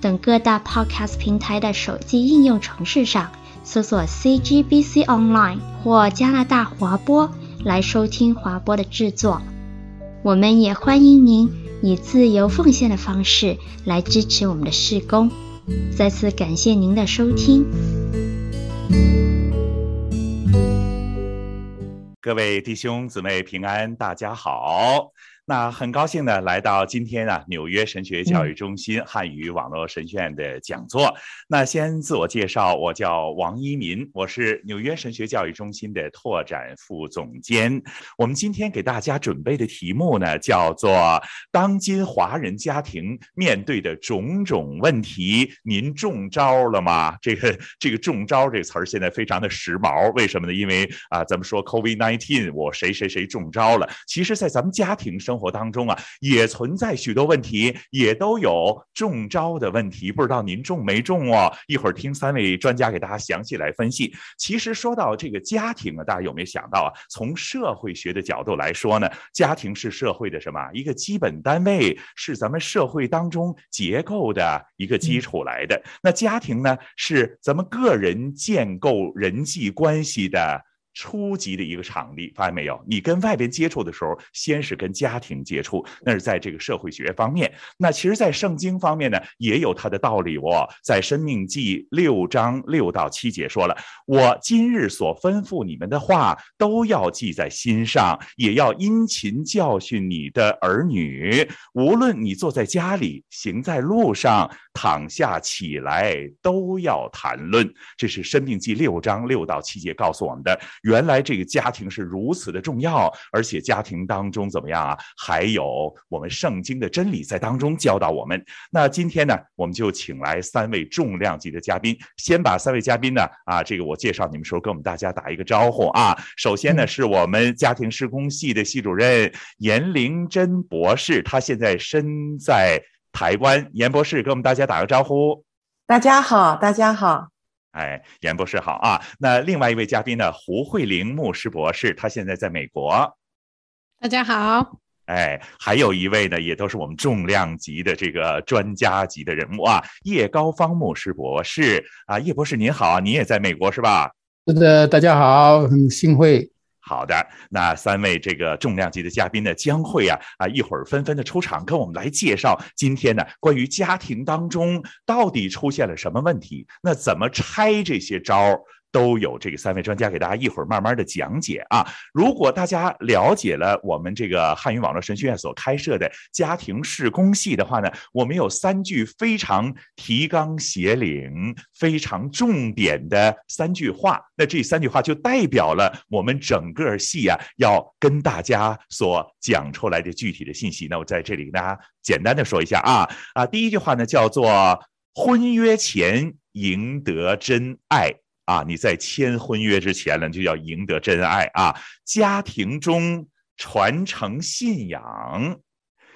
等各大 Podcast 平台的手机应用程式上搜索 CGBC Online 或加拿大华播来收听华播的制作。我们也欢迎您以自由奉献的方式来支持我们的事工。再次感谢您的收听。各位弟兄姊妹平安，大家好。那很高兴呢，来到今天啊，纽约神学教育中心汉语网络神学院的讲座。那先自我介绍，我叫王一民，我是纽约神学教育中心的拓展副总监。我们今天给大家准备的题目呢，叫做“当今华人家庭面对的种种问题，您中招了吗？”这个这个“中招”这个词儿现在非常的时髦，为什么呢？因为啊，咱们说 COVID-19，我谁谁谁中招了。其实，在咱们家庭生活生活当中啊，也存在许多问题，也都有中招的问题。不知道您中没中哦？一会儿听三位专家给大家详细来分析。其实说到这个家庭啊，大家有没有想到啊？从社会学的角度来说呢，家庭是社会的什么？一个基本单位，是咱们社会当中结构的一个基础来的。那家庭呢，是咱们个人建构人际关系的。初级的一个场地，发现没有？你跟外边接触的时候，先是跟家庭接触，那是在这个社会学方面。那其实，在圣经方面呢，也有它的道理哦。在生命记六章六到七节说了：“我今日所吩咐你们的话，都要记在心上，也要殷勤教训你的儿女。无论你坐在家里，行在路上，躺下起来，都要谈论。”这是生命记六章六到七节告诉我们的。原来这个家庭是如此的重要，而且家庭当中怎么样啊？还有我们圣经的真理在当中教导我们。那今天呢，我们就请来三位重量级的嘉宾，先把三位嘉宾呢啊，这个我介绍你们时候，跟我们大家打一个招呼啊。首先呢，是我们家庭施工系的系主任严玲珍博士，他现在身在台湾。严博士跟我们大家打个招呼。大家好，大家好。哎，严博士好啊！那另外一位嘉宾呢？胡慧玲牧师博士，他现在在美国。大家好。哎，还有一位呢，也都是我们重量级的这个专家级的人物啊，叶高芳牧师博士啊，叶博士您好啊，您也在美国是吧？是的，大家好，很幸会。好的，那三位这个重量级的嘉宾呢，将会啊啊一会儿纷纷的出场，跟我们来介绍今天呢关于家庭当中到底出现了什么问题，那怎么拆这些招儿？都有这个三位专家给大家一会儿慢慢的讲解啊。如果大家了解了我们这个汉语网络神学院所开设的家庭事工系的话呢，我们有三句非常提纲挈领、非常重点的三句话。那这三句话就代表了我们整个系啊要跟大家所讲出来的具体的信息。那我在这里跟大家简单的说一下啊啊，第一句话呢叫做婚约前赢得真爱。啊，你在签婚约之前呢，就要赢得真爱啊！家庭中传承信仰，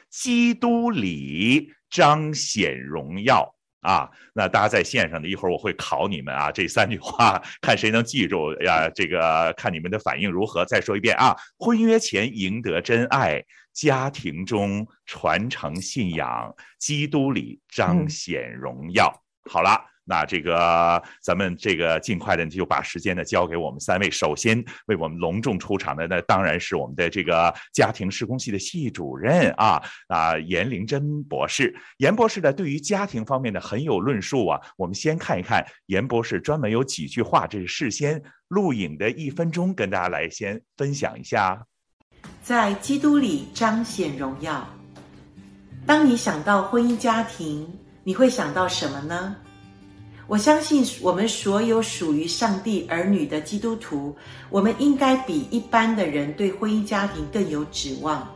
基督里彰显荣耀啊！那大家在线上的，一会儿我会考你们啊，这三句话看谁能记住呀？这个看你们的反应如何。再说一遍啊，婚约前赢得真爱，家庭中传承信仰，基督里彰显荣耀。嗯、好了。那这个咱们这个尽快的就把时间呢交给我们三位。首先为我们隆重出场的那当然是我们的这个家庭施工系的系主任啊啊严玲珍博士。严博士呢对于家庭方面呢很有论述啊。我们先看一看严博士专门有几句话，这是事先录影的一分钟，跟大家来先分享一下。在基督里彰显荣耀。当你想到婚姻家庭，你会想到什么呢？我相信我们所有属于上帝儿女的基督徒，我们应该比一般的人对婚姻家庭更有指望，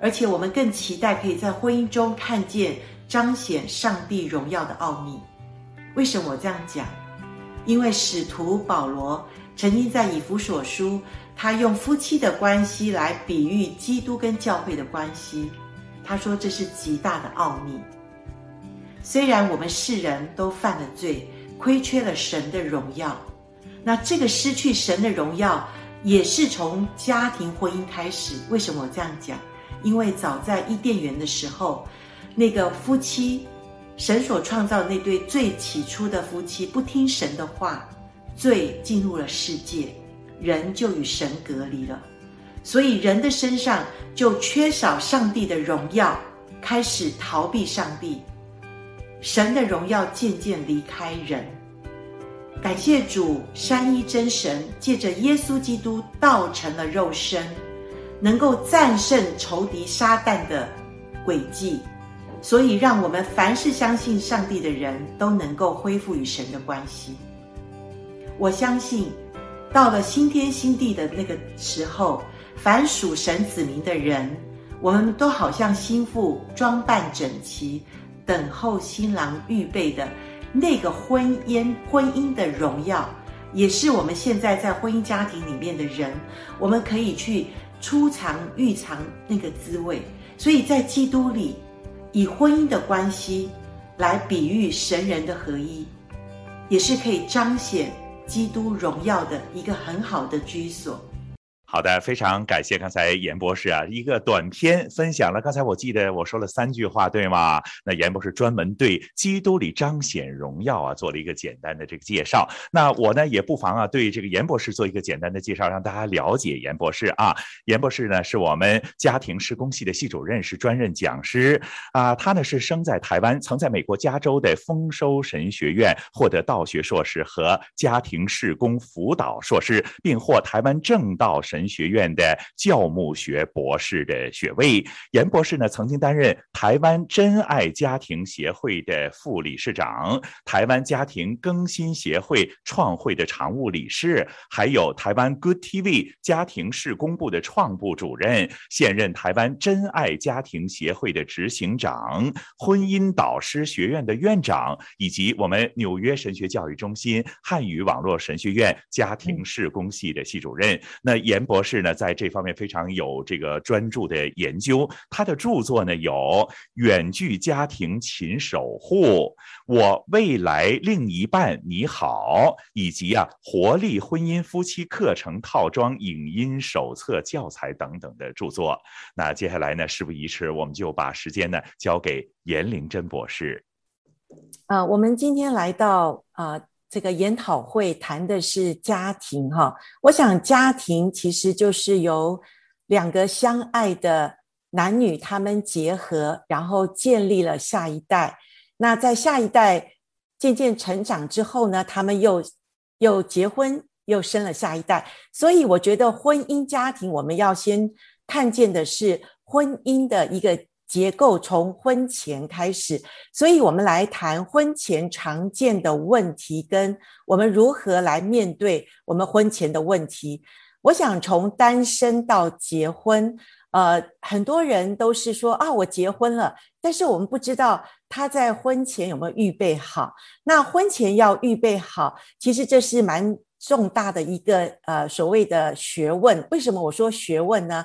而且我们更期待可以在婚姻中看见彰显上帝荣耀的奥秘。为什么我这样讲？因为使徒保罗曾经在以弗所书，他用夫妻的关系来比喻基督跟教会的关系。他说这是极大的奥秘。虽然我们世人都犯了罪，亏缺了神的荣耀，那这个失去神的荣耀，也是从家庭婚姻开始。为什么我这样讲？因为早在伊甸园的时候，那个夫妻，神所创造那对最起初的夫妻，不听神的话，罪进入了世界，人就与神隔离了。所以人的身上就缺少上帝的荣耀，开始逃避上帝，神的荣耀渐渐离开人。感谢主，三一真神借着耶稣基督道成了肉身，能够战胜仇敌撒旦的诡计，所以让我们凡是相信上帝的人都能够恢复与神的关系。我相信，到了新天新地的那个时候，凡属神子民的人，我们都好像新妇装扮整齐，等候新郎预备的。那个婚姻婚姻的荣耀，也是我们现在在婚姻家庭里面的人，我们可以去初尝、预尝那个滋味。所以在基督里，以婚姻的关系来比喻神人的合一，也是可以彰显基督荣耀的一个很好的居所。好的，非常感谢刚才严博士啊，一个短片分享了。刚才我记得我说了三句话，对吗？那严博士专门对基督里彰显荣耀啊，做了一个简单的这个介绍。那我呢，也不妨啊，对这个严博士做一个简单的介绍，让大家了解严博士啊。严博士呢，是我们家庭事工系的系主任，是专任讲师啊。他呢是生在台湾，曾在美国加州的丰收神学院获得道学硕士和家庭事工辅导硕士，并获台湾正道神。学院的教牧学博士的学位，严博士呢曾经担任台湾真爱家庭协会的副理事长，台湾家庭更新协会创会的常务理事，还有台湾 Good TV 家庭事工部的创部主任，现任台湾真爱家庭协会的执行长，婚姻导师学院的院长，以及我们纽约神学教育中心汉语网络神学院家庭事工系的系主任。那严博。博士呢，在这方面非常有这个专注的研究。他的著作呢有《远距家庭勤守护》、《我未来另一半你好》，以及啊《活力婚姻夫妻课程套装影音手册教材》等等的著作。那接下来呢，事不宜迟，我们就把时间呢交给严玲珍博士。呃，我们今天来到啊。这个研讨会谈的是家庭哈，我想家庭其实就是由两个相爱的男女他们结合，然后建立了下一代。那在下一代渐渐成长之后呢，他们又又结婚，又生了下一代。所以我觉得婚姻家庭，我们要先看见的是婚姻的一个。结构从婚前开始，所以我们来谈婚前常见的问题，跟我们如何来面对我们婚前的问题。我想从单身到结婚，呃，很多人都是说啊，我结婚了，但是我们不知道他在婚前有没有预备好。那婚前要预备好，其实这是蛮重大的一个呃所谓的学问。为什么我说学问呢？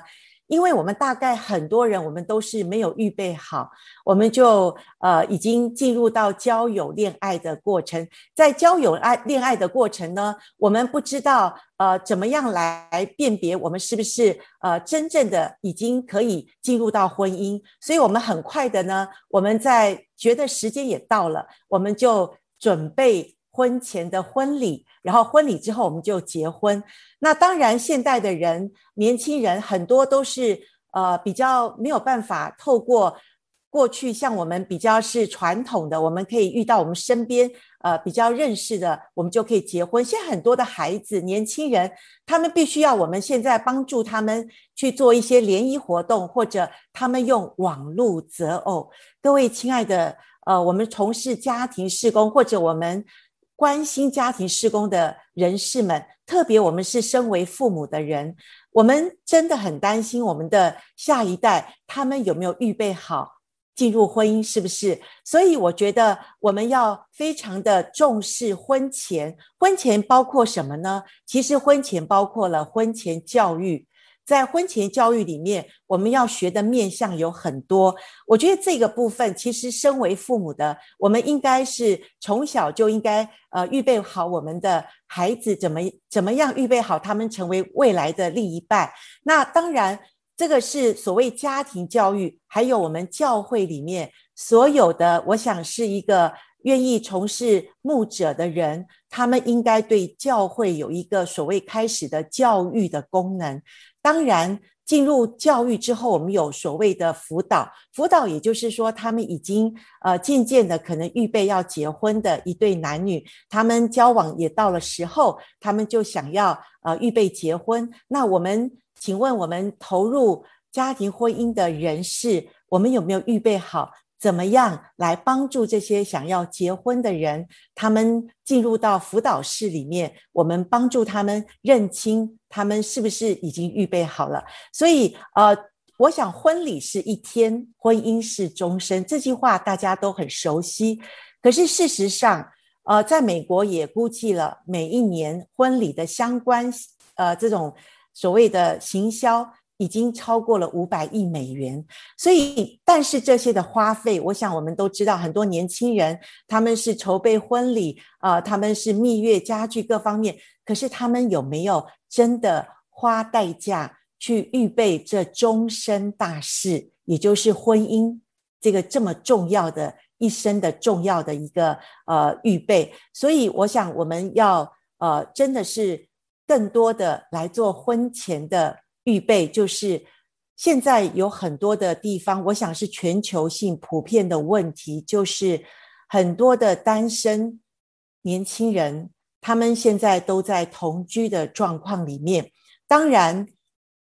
因为我们大概很多人，我们都是没有预备好，我们就呃已经进入到交友恋爱的过程。在交友爱恋爱的过程呢，我们不知道呃怎么样来辨别我们是不是呃真正的已经可以进入到婚姻，所以我们很快的呢，我们在觉得时间也到了，我们就准备婚前的婚礼。然后婚礼之后我们就结婚。那当然，现代的人，年轻人很多都是呃比较没有办法透过过去像我们比较是传统的，我们可以遇到我们身边呃比较认识的，我们就可以结婚。现在很多的孩子、年轻人，他们必须要我们现在帮助他们去做一些联谊活动，或者他们用网络择偶。各位亲爱的，呃，我们从事家庭事工，或者我们。关心家庭施工的人士们，特别我们是身为父母的人，我们真的很担心我们的下一代，他们有没有预备好进入婚姻，是不是？所以我觉得我们要非常的重视婚前。婚前包括什么呢？其实婚前包括了婚前教育。在婚前教育里面，我们要学的面向有很多。我觉得这个部分，其实身为父母的，我们应该是从小就应该呃预备好我们的孩子怎么怎么样预备好他们成为未来的另一半。那当然，这个是所谓家庭教育，还有我们教会里面所有的，我想是一个愿意从事牧者的人，他们应该对教会有一个所谓开始的教育的功能。当然，进入教育之后，我们有所谓的辅导。辅导也就是说，他们已经呃渐渐的可能预备要结婚的一对男女，他们交往也到了时候，他们就想要呃预备结婚。那我们请问，我们投入家庭婚姻的人士，我们有没有预备好？怎么样来帮助这些想要结婚的人？他们进入到辅导室里面，我们帮助他们认清他们是不是已经预备好了。所以，呃，我想婚礼是一天，婚姻是终身，这句话大家都很熟悉。可是事实上，呃，在美国也估计了每一年婚礼的相关，呃，这种所谓的行销。已经超过了五百亿美元，所以，但是这些的花费，我想我们都知道，很多年轻人他们是筹备婚礼啊、呃，他们是蜜月家具各方面，可是他们有没有真的花代价去预备这终身大事，也就是婚姻这个这么重要的一生的重要的一个呃预备？所以，我想我们要呃真的是更多的来做婚前的。预备就是现在有很多的地方，我想是全球性普遍的问题，就是很多的单身年轻人，他们现在都在同居的状况里面。当然，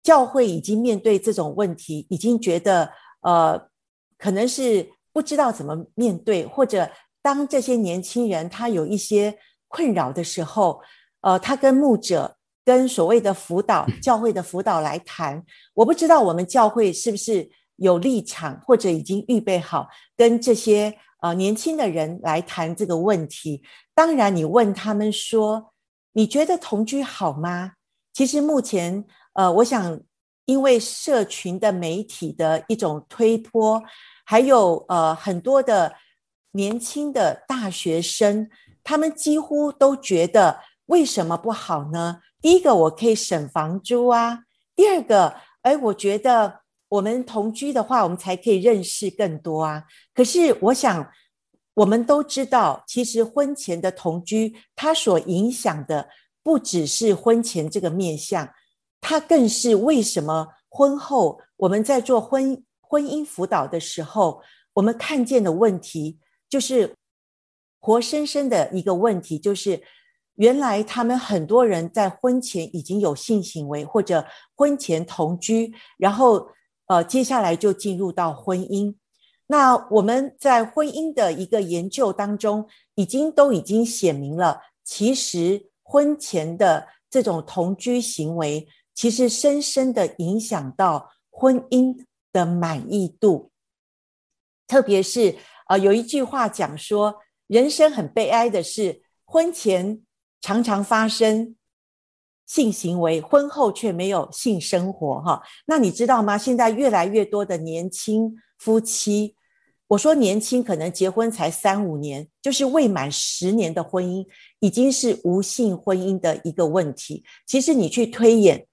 教会已经面对这种问题，已经觉得呃，可能是不知道怎么面对，或者当这些年轻人他有一些困扰的时候，呃，他跟牧者。跟所谓的辅导教会的辅导来谈，我不知道我们教会是不是有立场，或者已经预备好跟这些呃年轻的人来谈这个问题。当然，你问他们说，你觉得同居好吗？其实目前呃，我想因为社群的媒体的一种推波，还有呃很多的年轻的大学生，他们几乎都觉得为什么不好呢？第一个，我可以省房租啊。第二个，哎，我觉得我们同居的话，我们才可以认识更多啊。可是，我想我们都知道，其实婚前的同居，它所影响的不只是婚前这个面相，它更是为什么婚后我们在做婚婚姻辅导的时候，我们看见的问题，就是活生生的一个问题，就是。原来他们很多人在婚前已经有性行为，或者婚前同居，然后呃，接下来就进入到婚姻。那我们在婚姻的一个研究当中，已经都已经显明了，其实婚前的这种同居行为，其实深深的影响到婚姻的满意度。特别是呃，有一句话讲说，人生很悲哀的是婚前。常常发生性行为，婚后却没有性生活，哈。那你知道吗？现在越来越多的年轻夫妻，我说年轻，可能结婚才三五年，就是未满十年的婚姻，已经是无性婚姻的一个问题。其实你去推演，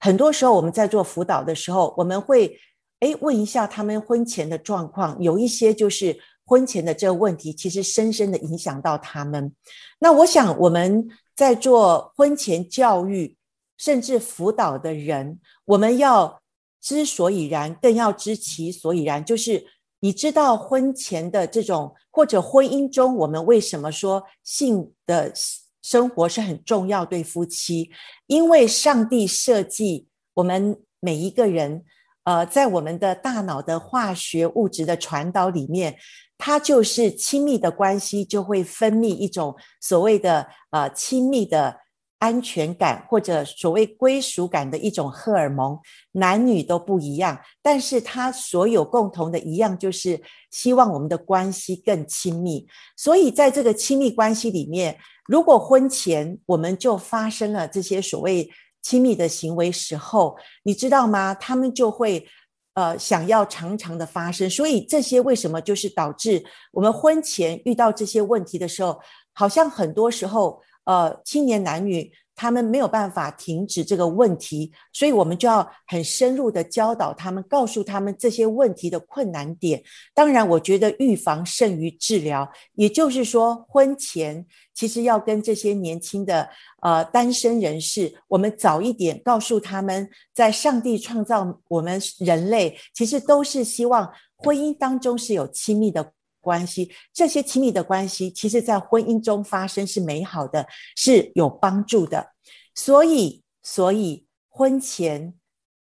很多时候我们在做辅导的时候，我们会诶问一下他们婚前的状况，有一些就是。婚前的这个问题，其实深深的影响到他们。那我想，我们在做婚前教育，甚至辅导的人，我们要知所以然，更要知其所以然。就是你知道婚前的这种，或者婚姻中，我们为什么说性的生活是很重要？对夫妻，因为上帝设计我们每一个人，呃，在我们的大脑的化学物质的传导里面。它就是亲密的关系，就会分泌一种所谓的呃亲密的安全感或者所谓归属感的一种荷尔蒙，男女都不一样，但是它所有共同的一样就是希望我们的关系更亲密。所以在这个亲密关系里面，如果婚前我们就发生了这些所谓亲密的行为时候，你知道吗？他们就会呃想要常常的发生。所以这些为什么就是导致我们婚前遇到这些问题的时候，好像很多时候。呃，青年男女他们没有办法停止这个问题，所以我们就要很深入的教导他们，告诉他们这些问题的困难点。当然，我觉得预防胜于治疗，也就是说，婚前其实要跟这些年轻的呃单身人士，我们早一点告诉他们，在上帝创造我们人类，其实都是希望婚姻当中是有亲密的。关系，这些亲密的关系，其实在婚姻中发生是美好的，是有帮助的。所以，所以婚前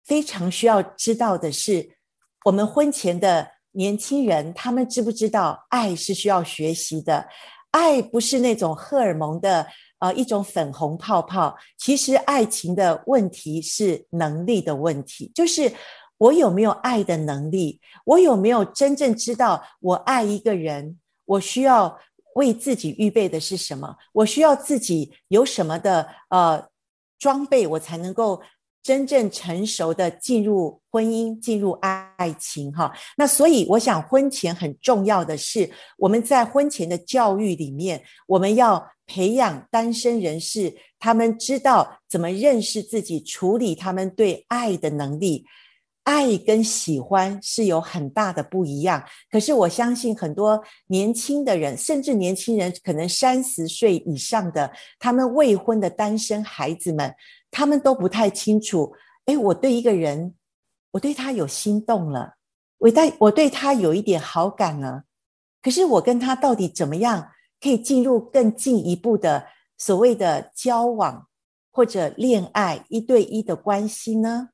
非常需要知道的是，我们婚前的年轻人，他们知不知道爱是需要学习的？爱不是那种荷尔蒙的呃一种粉红泡泡，其实爱情的问题是能力的问题，就是。我有没有爱的能力？我有没有真正知道我爱一个人？我需要为自己预备的是什么？我需要自己有什么的呃装备，我才能够真正成熟的进入婚姻、进入爱情？哈，那所以我想，婚前很重要的是，我们在婚前的教育里面，我们要培养单身人士，他们知道怎么认识自己，处理他们对爱的能力。爱跟喜欢是有很大的不一样，可是我相信很多年轻的人，甚至年轻人，可能三十岁以上的，他们未婚的单身孩子们，他们都不太清楚。诶，我对一个人，我对他有心动了，我对我对他有一点好感了，可是我跟他到底怎么样可以进入更进一步的所谓的交往或者恋爱一对一的关系呢？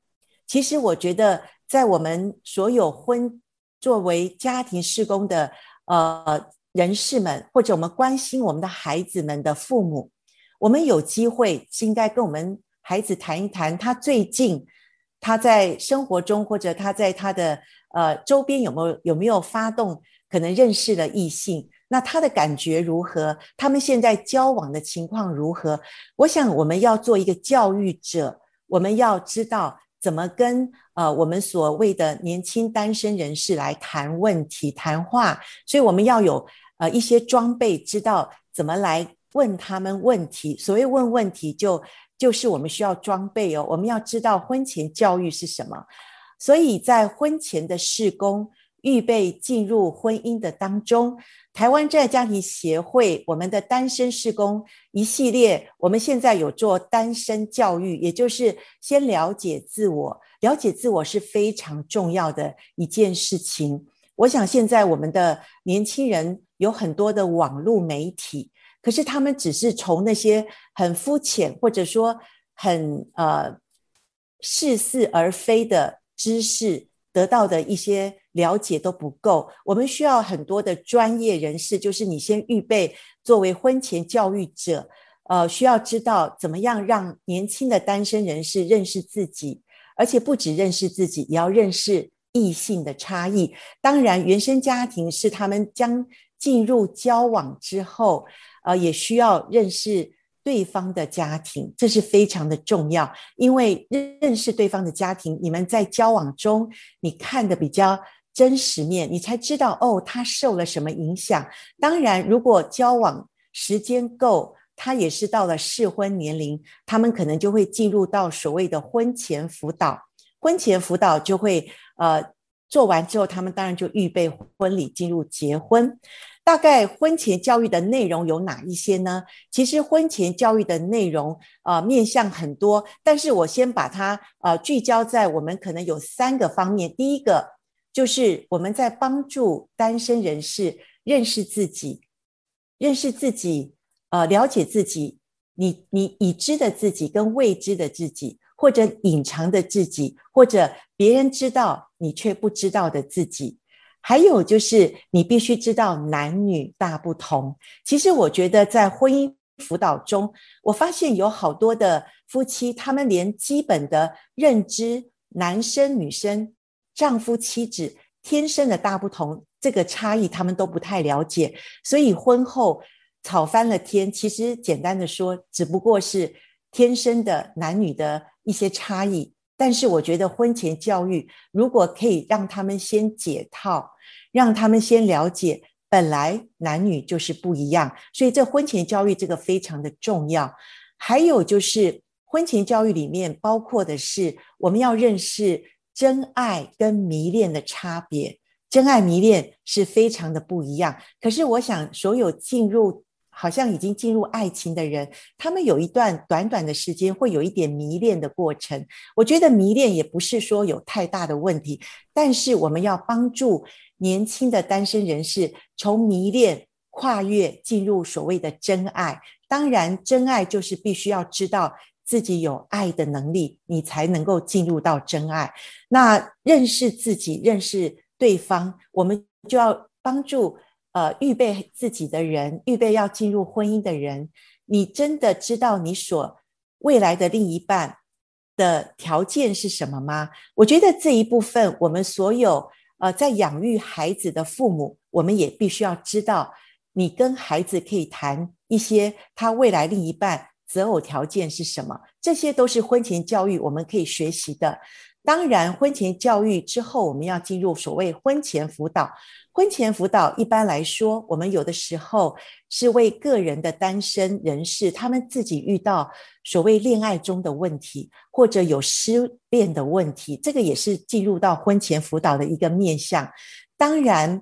其实我觉得，在我们所有婚作为家庭事工的呃人士们，或者我们关心我们的孩子们的父母，我们有机会应该跟我们孩子谈一谈，他最近他在生活中或者他在他的呃周边有没有有没有发动可能认识了异性，那他的感觉如何？他们现在交往的情况如何？我想我们要做一个教育者，我们要知道。怎么跟呃我们所谓的年轻单身人士来谈问题、谈话？所以我们要有呃一些装备，知道怎么来问他们问题。所谓问问题就，就是我们需要装备哦。我们要知道婚前教育是什么，所以在婚前的事工。预备进入婚姻的当中，台湾真爱家庭协会，我们的单身事工一系列，我们现在有做单身教育，也就是先了解自我，了解自我是非常重要的一件事情。我想现在我们的年轻人有很多的网络媒体，可是他们只是从那些很肤浅或者说很呃似是而非的知识得到的一些。了解都不够，我们需要很多的专业人士。就是你先预备作为婚前教育者，呃，需要知道怎么样让年轻的单身人士认识自己，而且不只认识自己，也要认识异性的差异。当然，原生家庭是他们将进入交往之后，呃，也需要认识。对方的家庭，这是非常的重要，因为认识对方的家庭，你们在交往中，你看的比较真实面，你才知道哦，他受了什么影响。当然，如果交往时间够，他也是到了适婚年龄，他们可能就会进入到所谓的婚前辅导。婚前辅导就会呃做完之后，他们当然就预备婚礼，进入结婚。大概婚前教育的内容有哪一些呢？其实婚前教育的内容啊、面向很多，但是我先把它呃聚焦在我们可能有三个方面。第一个就是我们在帮助单身人士认识自己，认识自己，呃，了解自己，你你已知的自己跟未知的自己，或者隐藏的自己，或者别人知道你却不知道的自己。还有就是，你必须知道男女大不同。其实我觉得，在婚姻辅导中，我发现有好多的夫妻，他们连基本的认知，男生女生、丈夫妻子天生的大不同，这个差异他们都不太了解，所以婚后吵翻了天。其实简单的说，只不过是天生的男女的一些差异。但是我觉得婚前教育如果可以让他们先解套，让他们先了解。本来男女就是不一样，所以这婚前教育这个非常的重要。还有就是婚前教育里面包括的是我们要认识真爱跟迷恋的差别，真爱迷恋是非常的不一样。可是我想所有进入好像已经进入爱情的人，他们有一段短短的时间会有一点迷恋的过程。我觉得迷恋也不是说有太大的问题，但是我们要帮助。年轻的单身人士从迷恋跨越进入所谓的真爱，当然真爱就是必须要知道自己有爱的能力，你才能够进入到真爱。那认识自己，认识对方，我们就要帮助呃预备自己的人，预备要进入婚姻的人。你真的知道你所未来的另一半的条件是什么吗？我觉得这一部分我们所有。呃，在养育孩子的父母，我们也必须要知道，你跟孩子可以谈一些他未来另一半择偶条件是什么，这些都是婚前教育我们可以学习的。当然，婚前教育之后，我们要进入所谓婚前辅导。婚前辅导一般来说，我们有的时候是为个人的单身人士，他们自己遇到所谓恋爱中的问题，或者有失恋的问题，这个也是进入到婚前辅导的一个面向。当然，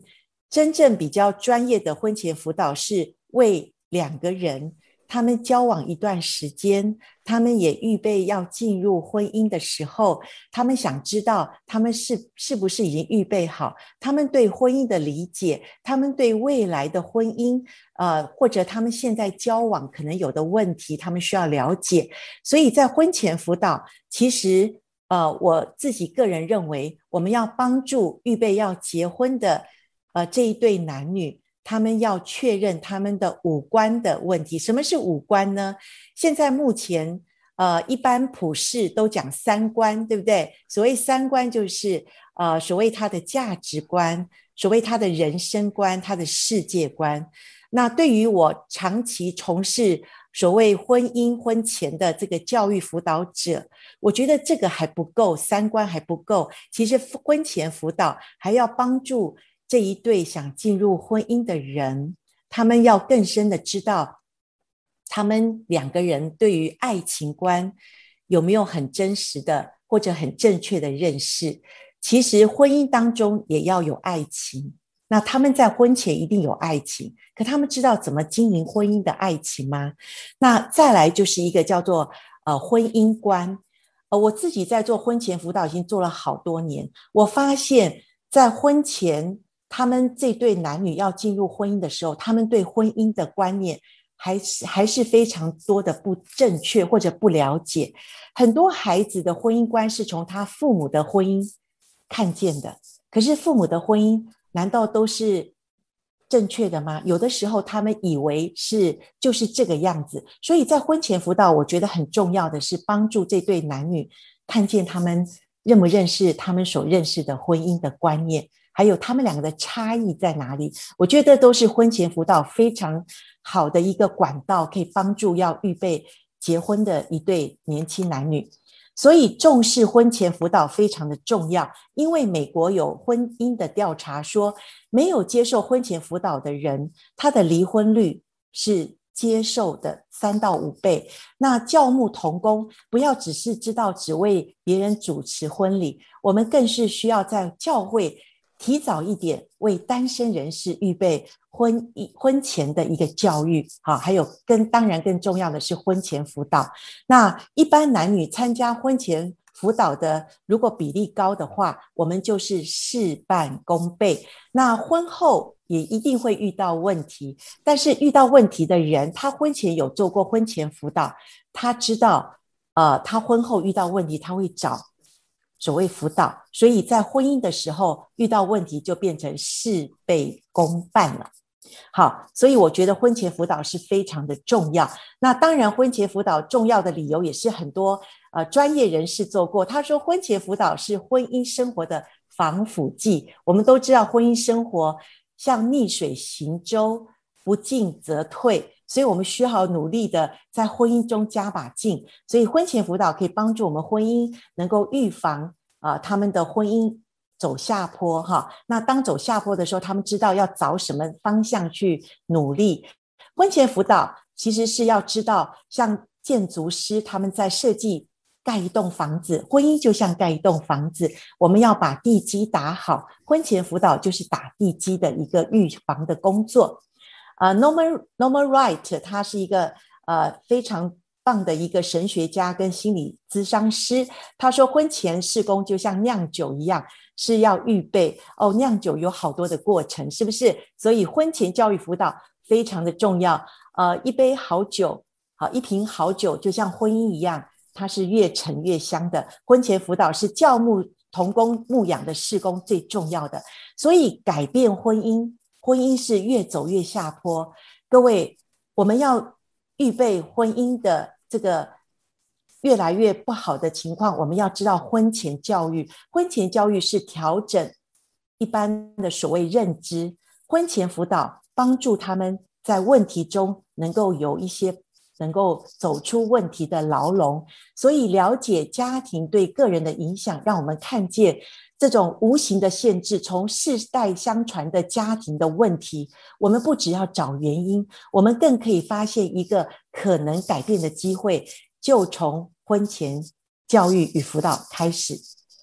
真正比较专业的婚前辅导是为两个人。他们交往一段时间，他们也预备要进入婚姻的时候，他们想知道他们是是不是已经预备好，他们对婚姻的理解，他们对未来的婚姻，呃，或者他们现在交往可能有的问题，他们需要了解。所以在婚前辅导，其实，呃，我自己个人认为，我们要帮助预备要结婚的，呃，这一对男女。他们要确认他们的五官的问题。什么是五官呢？现在目前，呃，一般普世都讲三观，对不对？所谓三观，就是呃，所谓他的价值观，所谓他的人生观，他的世界观。那对于我长期从事所谓婚姻婚前的这个教育辅导者，我觉得这个还不够，三观还不够。其实婚前辅导还要帮助。这一对想进入婚姻的人，他们要更深的知道，他们两个人对于爱情观有没有很真实的或者很正确的认识。其实婚姻当中也要有爱情，那他们在婚前一定有爱情，可他们知道怎么经营婚姻的爱情吗？那再来就是一个叫做呃婚姻观，呃我自己在做婚前辅导已经做了好多年，我发现在婚前。他们这对男女要进入婚姻的时候，他们对婚姻的观念还是还是非常多的不正确或者不了解。很多孩子的婚姻观是从他父母的婚姻看见的，可是父母的婚姻难道都是正确的吗？有的时候他们以为是就是这个样子。所以在婚前辅导，我觉得很重要的是帮助这对男女看见他们认不认识他们所认识的婚姻的观念。还有他们两个的差异在哪里？我觉得都是婚前辅导非常好的一个管道，可以帮助要预备结婚的一对年轻男女。所以重视婚前辅导非常的重要，因为美国有婚姻的调查说，没有接受婚前辅导的人，他的离婚率是接受的三到五倍。那教牧同工不要只是知道只为别人主持婚礼，我们更是需要在教会。提早一点为单身人士预备婚姻婚前的一个教育，好，还有更当然更重要的是婚前辅导。那一般男女参加婚前辅导的，如果比例高的话，我们就是事半功倍。那婚后也一定会遇到问题，但是遇到问题的人，他婚前有做过婚前辅导，他知道，呃，他婚后遇到问题，他会找。所谓辅导，所以在婚姻的时候遇到问题就变成事倍功半了。好，所以我觉得婚前辅导是非常的重要。那当然，婚前辅导重要的理由也是很多，呃，专业人士做过。他说，婚前辅导是婚姻生活的防腐剂。我们都知道，婚姻生活像逆水行舟，不进则退，所以我们需要努力的在婚姻中加把劲。所以，婚前辅导可以帮助我们婚姻能够预防啊、他们的婚姻。走下坡哈，那当走下坡的时候，他们知道要找什么方向去努力。婚前辅导其实是要知道，像建筑师他们在设计盖一栋房子，婚姻就像盖一栋房子，我们要把地基打好。婚前辅导就是打地基的一个预防的工作。呃，Norman Norman Wright 他是一个呃非常棒的一个神学家跟心理咨商师，他说婚前试工就像酿酒一样。是要预备哦，酿酒有好多的过程，是不是？所以婚前教育辅导非常的重要。呃，一杯好酒，好一瓶好酒，就像婚姻一样，它是越陈越香的。婚前辅导是教牧同工牧养的事工最重要的，所以改变婚姻，婚姻是越走越下坡。各位，我们要预备婚姻的这个。越来越不好的情况，我们要知道婚前教育。婚前教育是调整一般的所谓认知，婚前辅导帮助他们在问题中能够有一些能够走出问题的牢笼。所以了解家庭对个人的影响，让我们看见这种无形的限制，从世代相传的家庭的问题，我们不只要找原因，我们更可以发现一个可能改变的机会。就从婚前教育与辅导开始。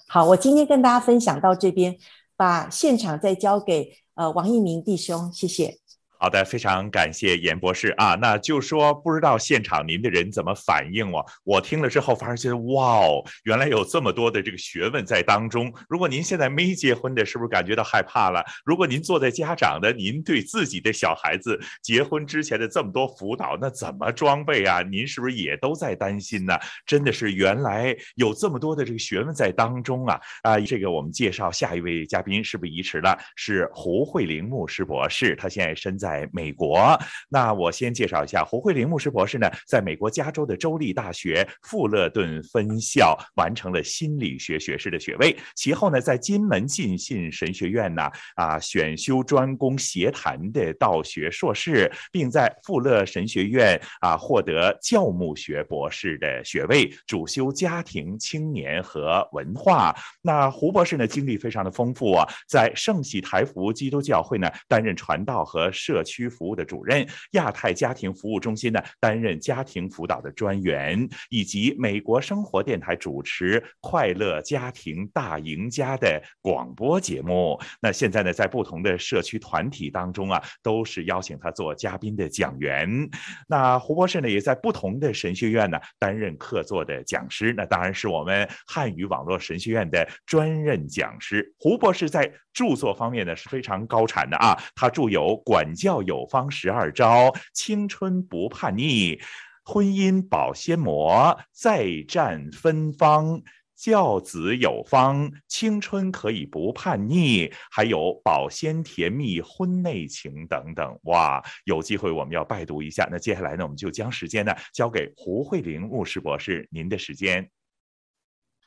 好，我今天跟大家分享到这边，把现场再交给呃王一鸣弟兄，谢谢。好的，非常感谢严博士啊。那就说不知道现场您的人怎么反应哦？我听了之后反而觉得哇哦，原来有这么多的这个学问在当中。如果您现在没结婚的，是不是感觉到害怕了？如果您做在家长的，您对自己的小孩子结婚之前的这么多辅导，那怎么装备啊？您是不是也都在担心呢？真的是原来有这么多的这个学问在当中啊啊！这个我们介绍下一位嘉宾是不是移迟了？是胡慧玲牧师博士，他现在身在。在美国，那我先介绍一下胡慧玲牧师博士呢，在美国加州的州立大学富勒顿分校完成了心理学学士的学位，其后呢，在金门浸信神学院呢啊选修专攻协谈的道学硕士，并在富勒神学院啊获得教牧学博士的学位，主修家庭、青年和文化。那胡博士呢，经历非常的丰富啊，在圣喜台福基督教会呢担任传道和社社区服务的主任，亚太家庭服务中心呢担任家庭辅导的专员，以及美国生活电台主持《快乐家庭大赢家》的广播节目。那现在呢，在不同的社区团体当中啊，都是邀请他做嘉宾的讲员。那胡博士呢，也在不同的神学院呢担任客座的讲师。那当然是我们汉语网络神学院的专任讲师。胡博士在著作方面呢是非常高产的啊，他著有《管教教有方十二招》，青春不叛逆，婚姻保鲜膜，再战芬芳，教子有方，青春可以不叛逆，还有保鲜甜蜜婚内情等等。哇，有机会我们要拜读一下。那接下来呢，我们就将时间呢交给胡慧玲牧师博士，您的时间。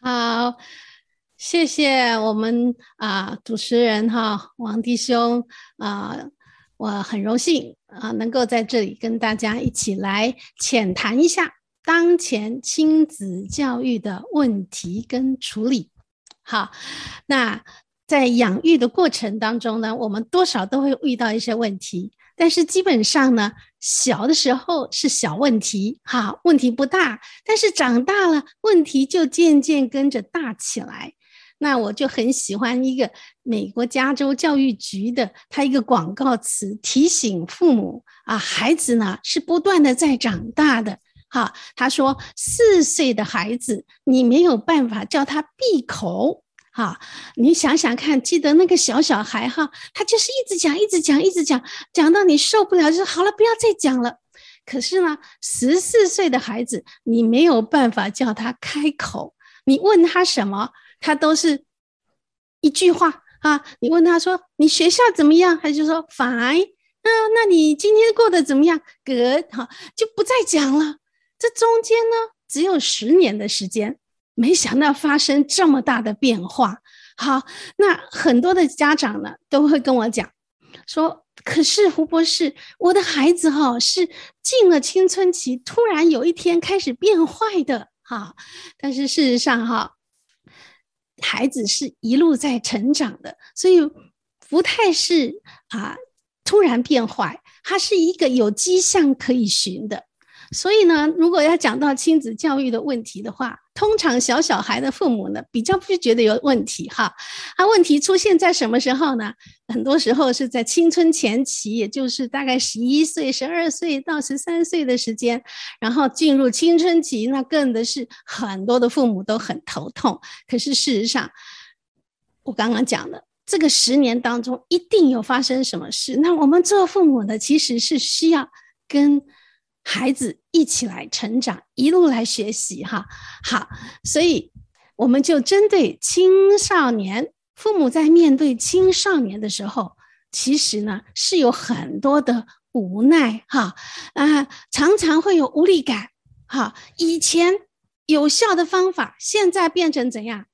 好，谢谢我们啊主持人哈王弟兄啊。我很荣幸啊，能够在这里跟大家一起来浅谈一下当前亲子教育的问题跟处理。好，那在养育的过程当中呢，我们多少都会遇到一些问题，但是基本上呢，小的时候是小问题，哈，问题不大，但是长大了，问题就渐渐跟着大起来。那我就很喜欢一个美国加州教育局的他一个广告词，提醒父母啊，孩子呢是不断的在长大的。哈，他说四岁的孩子，你没有办法叫他闭口。哈，你想想看，记得那个小小孩哈，他就是一直讲，一直讲，一直讲，讲到你受不了，就说好了，不要再讲了。可是呢，十四岁的孩子，你没有办法叫他开口，你问他什么？他都是一句话啊，你问他说，你学校怎么样？他就说 fine 那那你今天过得怎么样？？Good，哈就不再讲了。这中间呢，只有十年的时间，没想到发生这么大的变化。好，那很多的家长呢都会跟我讲说，可是胡博士，我的孩子哈、是进了青春期，突然有一天开始变坏的哈。但是事实上哈，孩子是一路在成长的，所以不太是啊突然变坏，它是一个有迹象可以寻的。所以呢，如果要讲到亲子教育的问题的话，通常小小孩的父母呢，比较不觉得有问题哈。他问题出现在什么时候呢？很多时候是在青春前期，也就是大概十一岁、十二岁到十三岁的时间，然后进入青春期，那更的是很多的父母都很头痛。可是事实上，我刚刚讲的这个十年当中，一定有发生什么事。那我们做父母的，其实是需要跟。孩子一起来成长，一路来学习，哈，好，所以我们就针对青少年，父母在面对青少年的时候，其实呢是有很多的无奈，哈，啊，常常会有无力感，哈，以前有效的方法，现在变成怎样？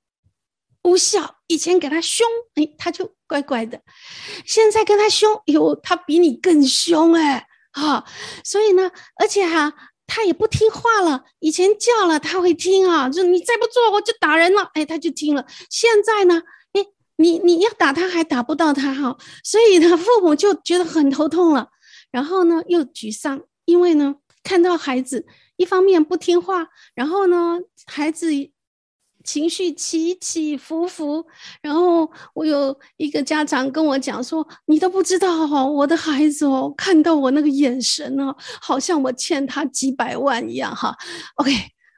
无效。以前给他凶，哎，他就乖乖的，现在跟他凶，哟，他比你更凶，哎。啊、所以呢，而且哈、他也不听话了。以前叫了他会听啊，就你再不做我就打人了，哎，他就听了。现在呢，哎，你你要打他还打不到他哈，所以呢，父母就觉得很头痛了，然后呢又沮丧，因为呢看到孩子一方面不听话，然后呢孩子。情绪起起伏伏，然后我有一个家长跟我讲说：“你都不知道哦，我的孩子哦，看到我那个眼神呢，好像我欠他几百万一样哈。” OK，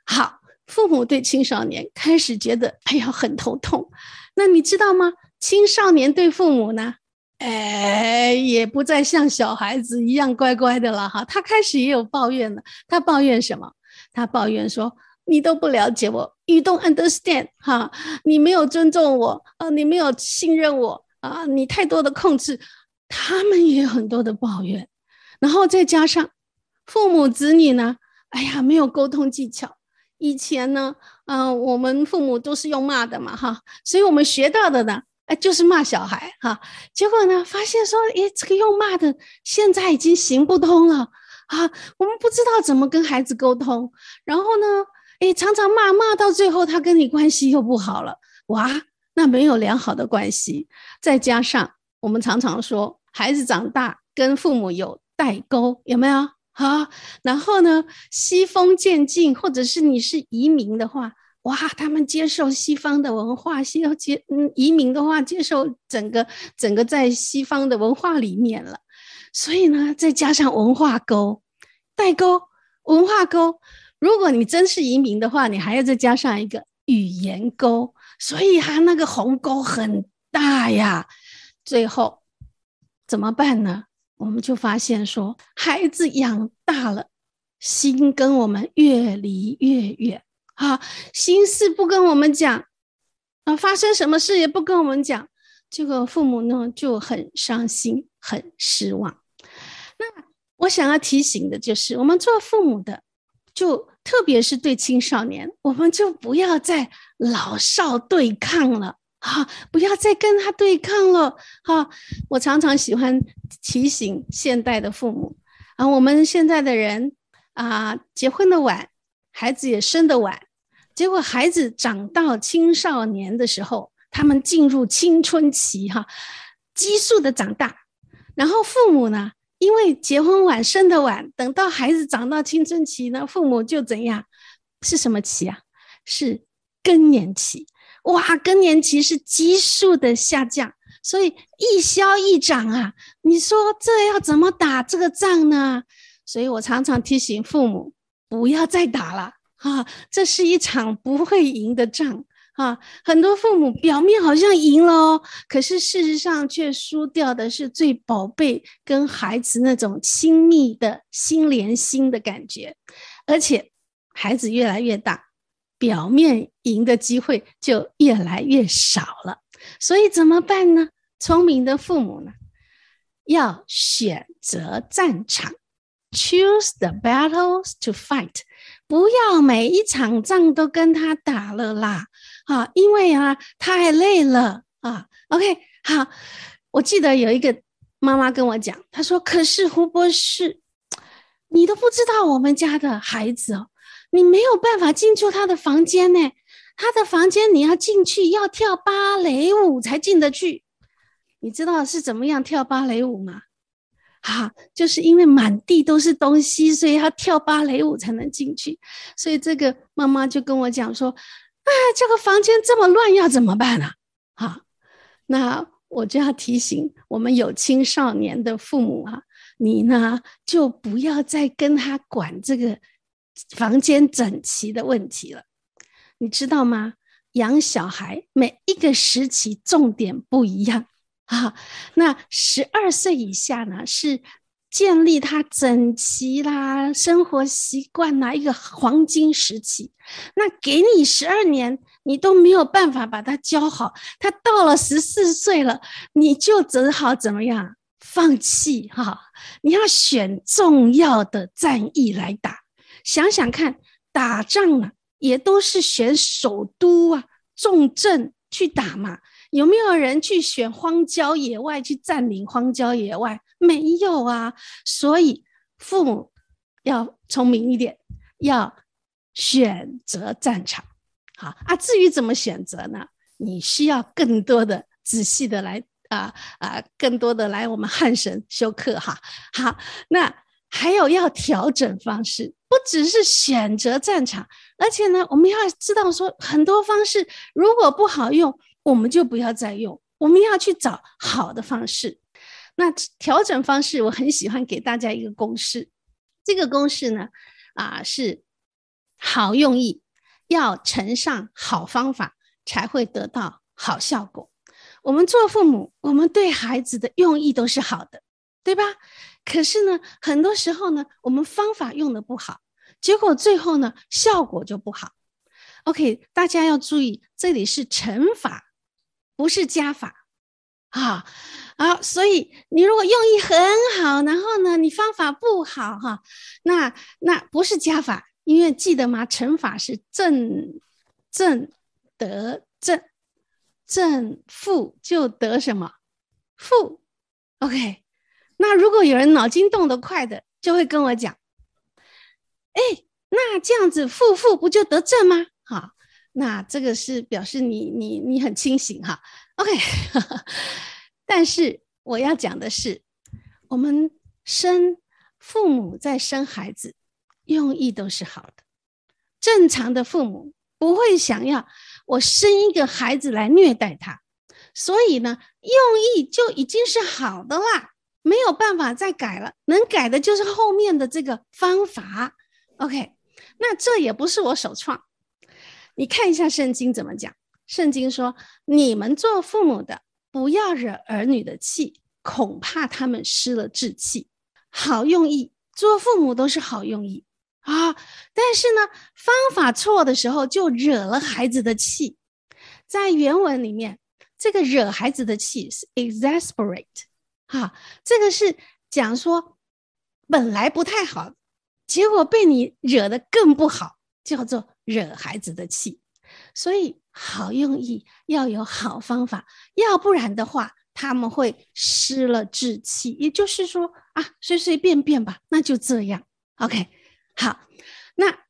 好，父母对青少年开始觉得哎呀很头痛。那你知道吗？青少年对父母呢，哎，也不再像小孩子一样乖乖的了哈。他开始也有抱怨了。他抱怨什么？他抱怨说。你都不了解我，You don't understand，哈，你没有尊重我，啊，你没有信任我，啊，你太多的控制，他们也有很多的抱怨，然后再加上父母子女呢，哎呀，没有沟通技巧，以前呢，嗯，我们父母都是用骂的嘛，哈，所以我们学到的呢，哎，就是骂小孩，哈，结果呢，发现说，哎，这个用骂的现在已经行不通了，啊，我们不知道怎么跟孩子沟通，然后呢。哎，常常骂骂到最后，他跟你关系又不好了，哇，那没有良好的关系。再加上我们常常说，孩子长大跟父母有代沟，有没有？好，然后呢，西风渐进，或者是你是移民的话，哇，他们接受西方的文化，西要接嗯移民的话，接受整个整个在西方的文化里面了。所以呢，再加上文化沟、代沟、文化沟。如果你真是移民的话，你还要再加上一个语言沟，所以他那个鸿沟很大呀。最后怎么办呢？我们就发现说，孩子养大了，心跟我们越离越远啊，心事不跟我们讲啊，发生什么事也不跟我们讲，这个父母呢就很伤心、很失望。那我想要提醒的就是，我们做父母的。就特别是对青少年，我们就不要再老少对抗了哈，不要再跟他对抗了哈。我常常喜欢提醒现代的父母啊，我们现在的人啊，结婚的晚，孩子也生得晚，结果孩子长到青少年的时候，他们进入青春期哈，激素的长大，然后父母呢？因为结婚晚，生的晚，等到孩子长到青春期呢，父母就怎样？是什么期啊？是更年期。哇，更年期是急速的下降，所以一消一长啊！你说这要怎么打这个仗呢？所以我常常提醒父母，不要再打了啊！这是一场不会赢的仗。啊，很多父母表面好像赢了哦，可是事实上却输掉的是最宝贝跟孩子那种亲密的心连心的感觉，而且孩子越来越大，表面赢的机会就越来越少了。所以怎么办呢？聪明的父母呢，要选择战场，choose the battles to fight，不要每一场仗都跟他打了啦，啊，因为啊太累了啊。OK，好，我记得有一个妈妈跟我讲，她说：“可是胡博士，你都不知道我们家的孩子哦，你没有办法进出他的房间呢，他的房间你要进去要跳芭蕾舞才进得去。”你知道是怎么样跳芭蕾舞吗？啊，就是因为满地都是东西，所以要跳芭蕾舞才能进去。所以这个妈妈就跟我讲说：“哎，这个房间这么乱，要怎么办啊？”啊，那我就要提醒我们有青少年的父母啊，你呢就不要再跟他管这个房间整齐的问题了。你知道吗？养小孩每一个时期重点不一样。啊，那十二岁以下呢，是建立他整齐啦生活习惯啦一个黄金时期。那给你十二年，你都没有办法把他教好，他到了十四岁了，你就只好怎么样？放弃哈！你要选重要的战役来打。想想看，打仗啊，也都是选首都啊，重镇去打嘛。有没有人去选荒郊野外去占领荒郊野外？没有啊，所以父母要聪明一点，要选择战场。好啊，至于怎么选择呢？你需要更多的仔细的来啊啊，更多的来我们汉神修课哈。好，那还有要调整方式，不只是选择战场，而且呢，我们要知道说很多方式如果不好用。我们就不要再用，我们要去找好的方式。那调整方式，我很喜欢给大家一个公式。这个公式呢，啊，是好用意要乘上好方法，才会得到好效果。我们做父母，我们对孩子的用意都是好的，对吧？可是呢，很多时候呢，我们方法用的不好，结果最后呢，效果就不好。OK，大家要注意，这里是乘法。不是加法，啊，好，所以你如果用意很好，然后呢，你方法不好，哈，那那不是加法，因为记得吗？乘法是正正得正，正负就得什么？负，OK。那如果有人脑筋动得快的，就会跟我讲，哎，那这样子负负不就得正吗？好。那这个是表示你你你很清醒哈，OK。但是我要讲的是，我们生父母在生孩子，用意都是好的。正常的父母不会想要我生一个孩子来虐待他，所以呢，用意就已经是好的啦，没有办法再改了。能改的就是后面的这个方法，OK。那这也不是我首创。你看一下圣经怎么讲？圣经说：“你们做父母的，不要惹儿女的气，恐怕他们失了志气。”好用意，做父母都是好用意啊。但是呢，方法错的时候就惹了孩子的气。在原文里面，这个惹孩子的气是 exasperate，哈，这个是讲说本来不太好，结果被你惹得更不好，叫做。惹孩子的气，所以好用意要有好方法，要不然的话他们会失了志气。也就是说啊，随随便便吧，那就这样。OK，好，那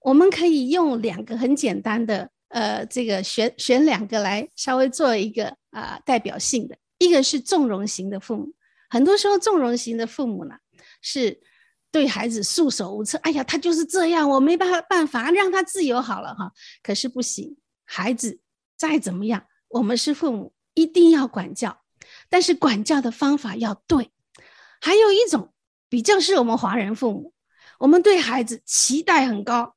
我们可以用两个很简单的，呃，这个选选两个来稍微做一个啊、呃、代表性的，一个是纵容型的父母，很多时候纵容型的父母呢是。对孩子束手无策，哎呀，他就是这样，我没办法办法让他自由好了哈。可是不行，孩子再怎么样，我们是父母，一定要管教，但是管教的方法要对。还有一种比较是我们华人父母，我们对孩子期待很高，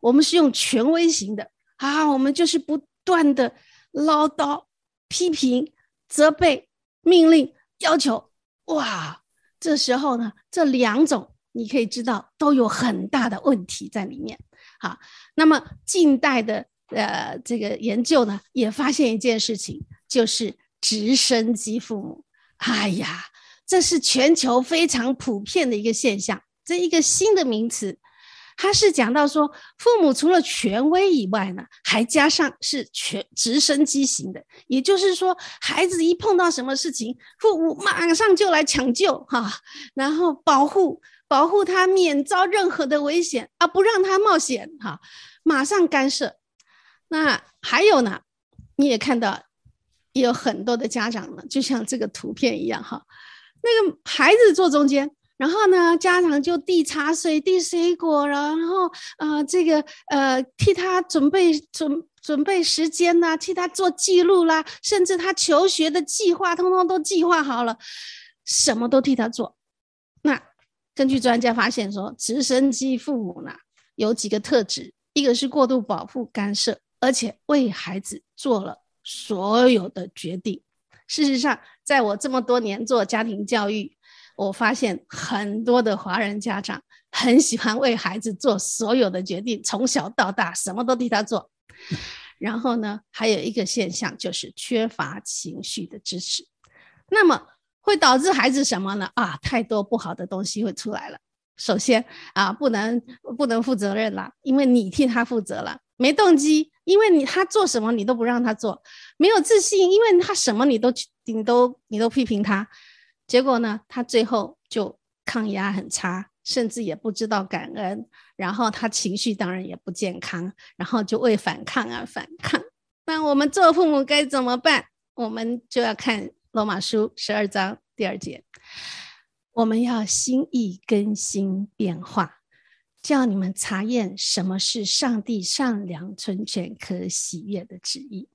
我们是用权威型的啊，我们就是不断的唠叨、批评、责备、命令、要求，哇，这时候呢，这两种。你可以知道都有很大的问题在里面。好，那么近代的呃这个研究呢，也发现一件事情，就是直升机父母。哎呀，这是全球非常普遍的一个现象，这一个新的名词。他是讲到说，父母除了权威以外呢，还加上是全直升机型的，也就是说，孩子一碰到什么事情，父母马上就来抢救哈，然后保护保护他免遭任何的危险啊，不让他冒险哈，马上干涉。那还有呢，你也看到，有很多的家长呢，就像这个图片一样哈，那个孩子坐中间。然后呢，家长就递茶水、递水果，然后呃，这个呃，替他准备准准备时间呐，替他做记录啦，甚至他求学的计划，通通都计划好了，什么都替他做。那根据专家发现说，直升机父母呢，有几个特质：一个是过度保护、干涉，而且为孩子做了所有的决定。事实上，在我这么多年做家庭教育。我发现很多的华人家长很喜欢为孩子做所有的决定，从小到大什么都替他做。然后呢，还有一个现象就是缺乏情绪的支持，那么会导致孩子什么呢？啊，太多不好的东西会出来了。首先啊，不能不能负责任了，因为你替他负责了；没动机，因为你他做什么你都不让他做；没有自信，因为他什么你都你都你都批评他。结果呢，他最后就抗压很差，甚至也不知道感恩，然后他情绪当然也不健康，然后就为反抗而反抗。那我们做父母该怎么办？我们就要看罗马书十二章第二节，我们要心意更新变化，叫你们查验什么是上帝善良、纯全、可喜悦的旨意。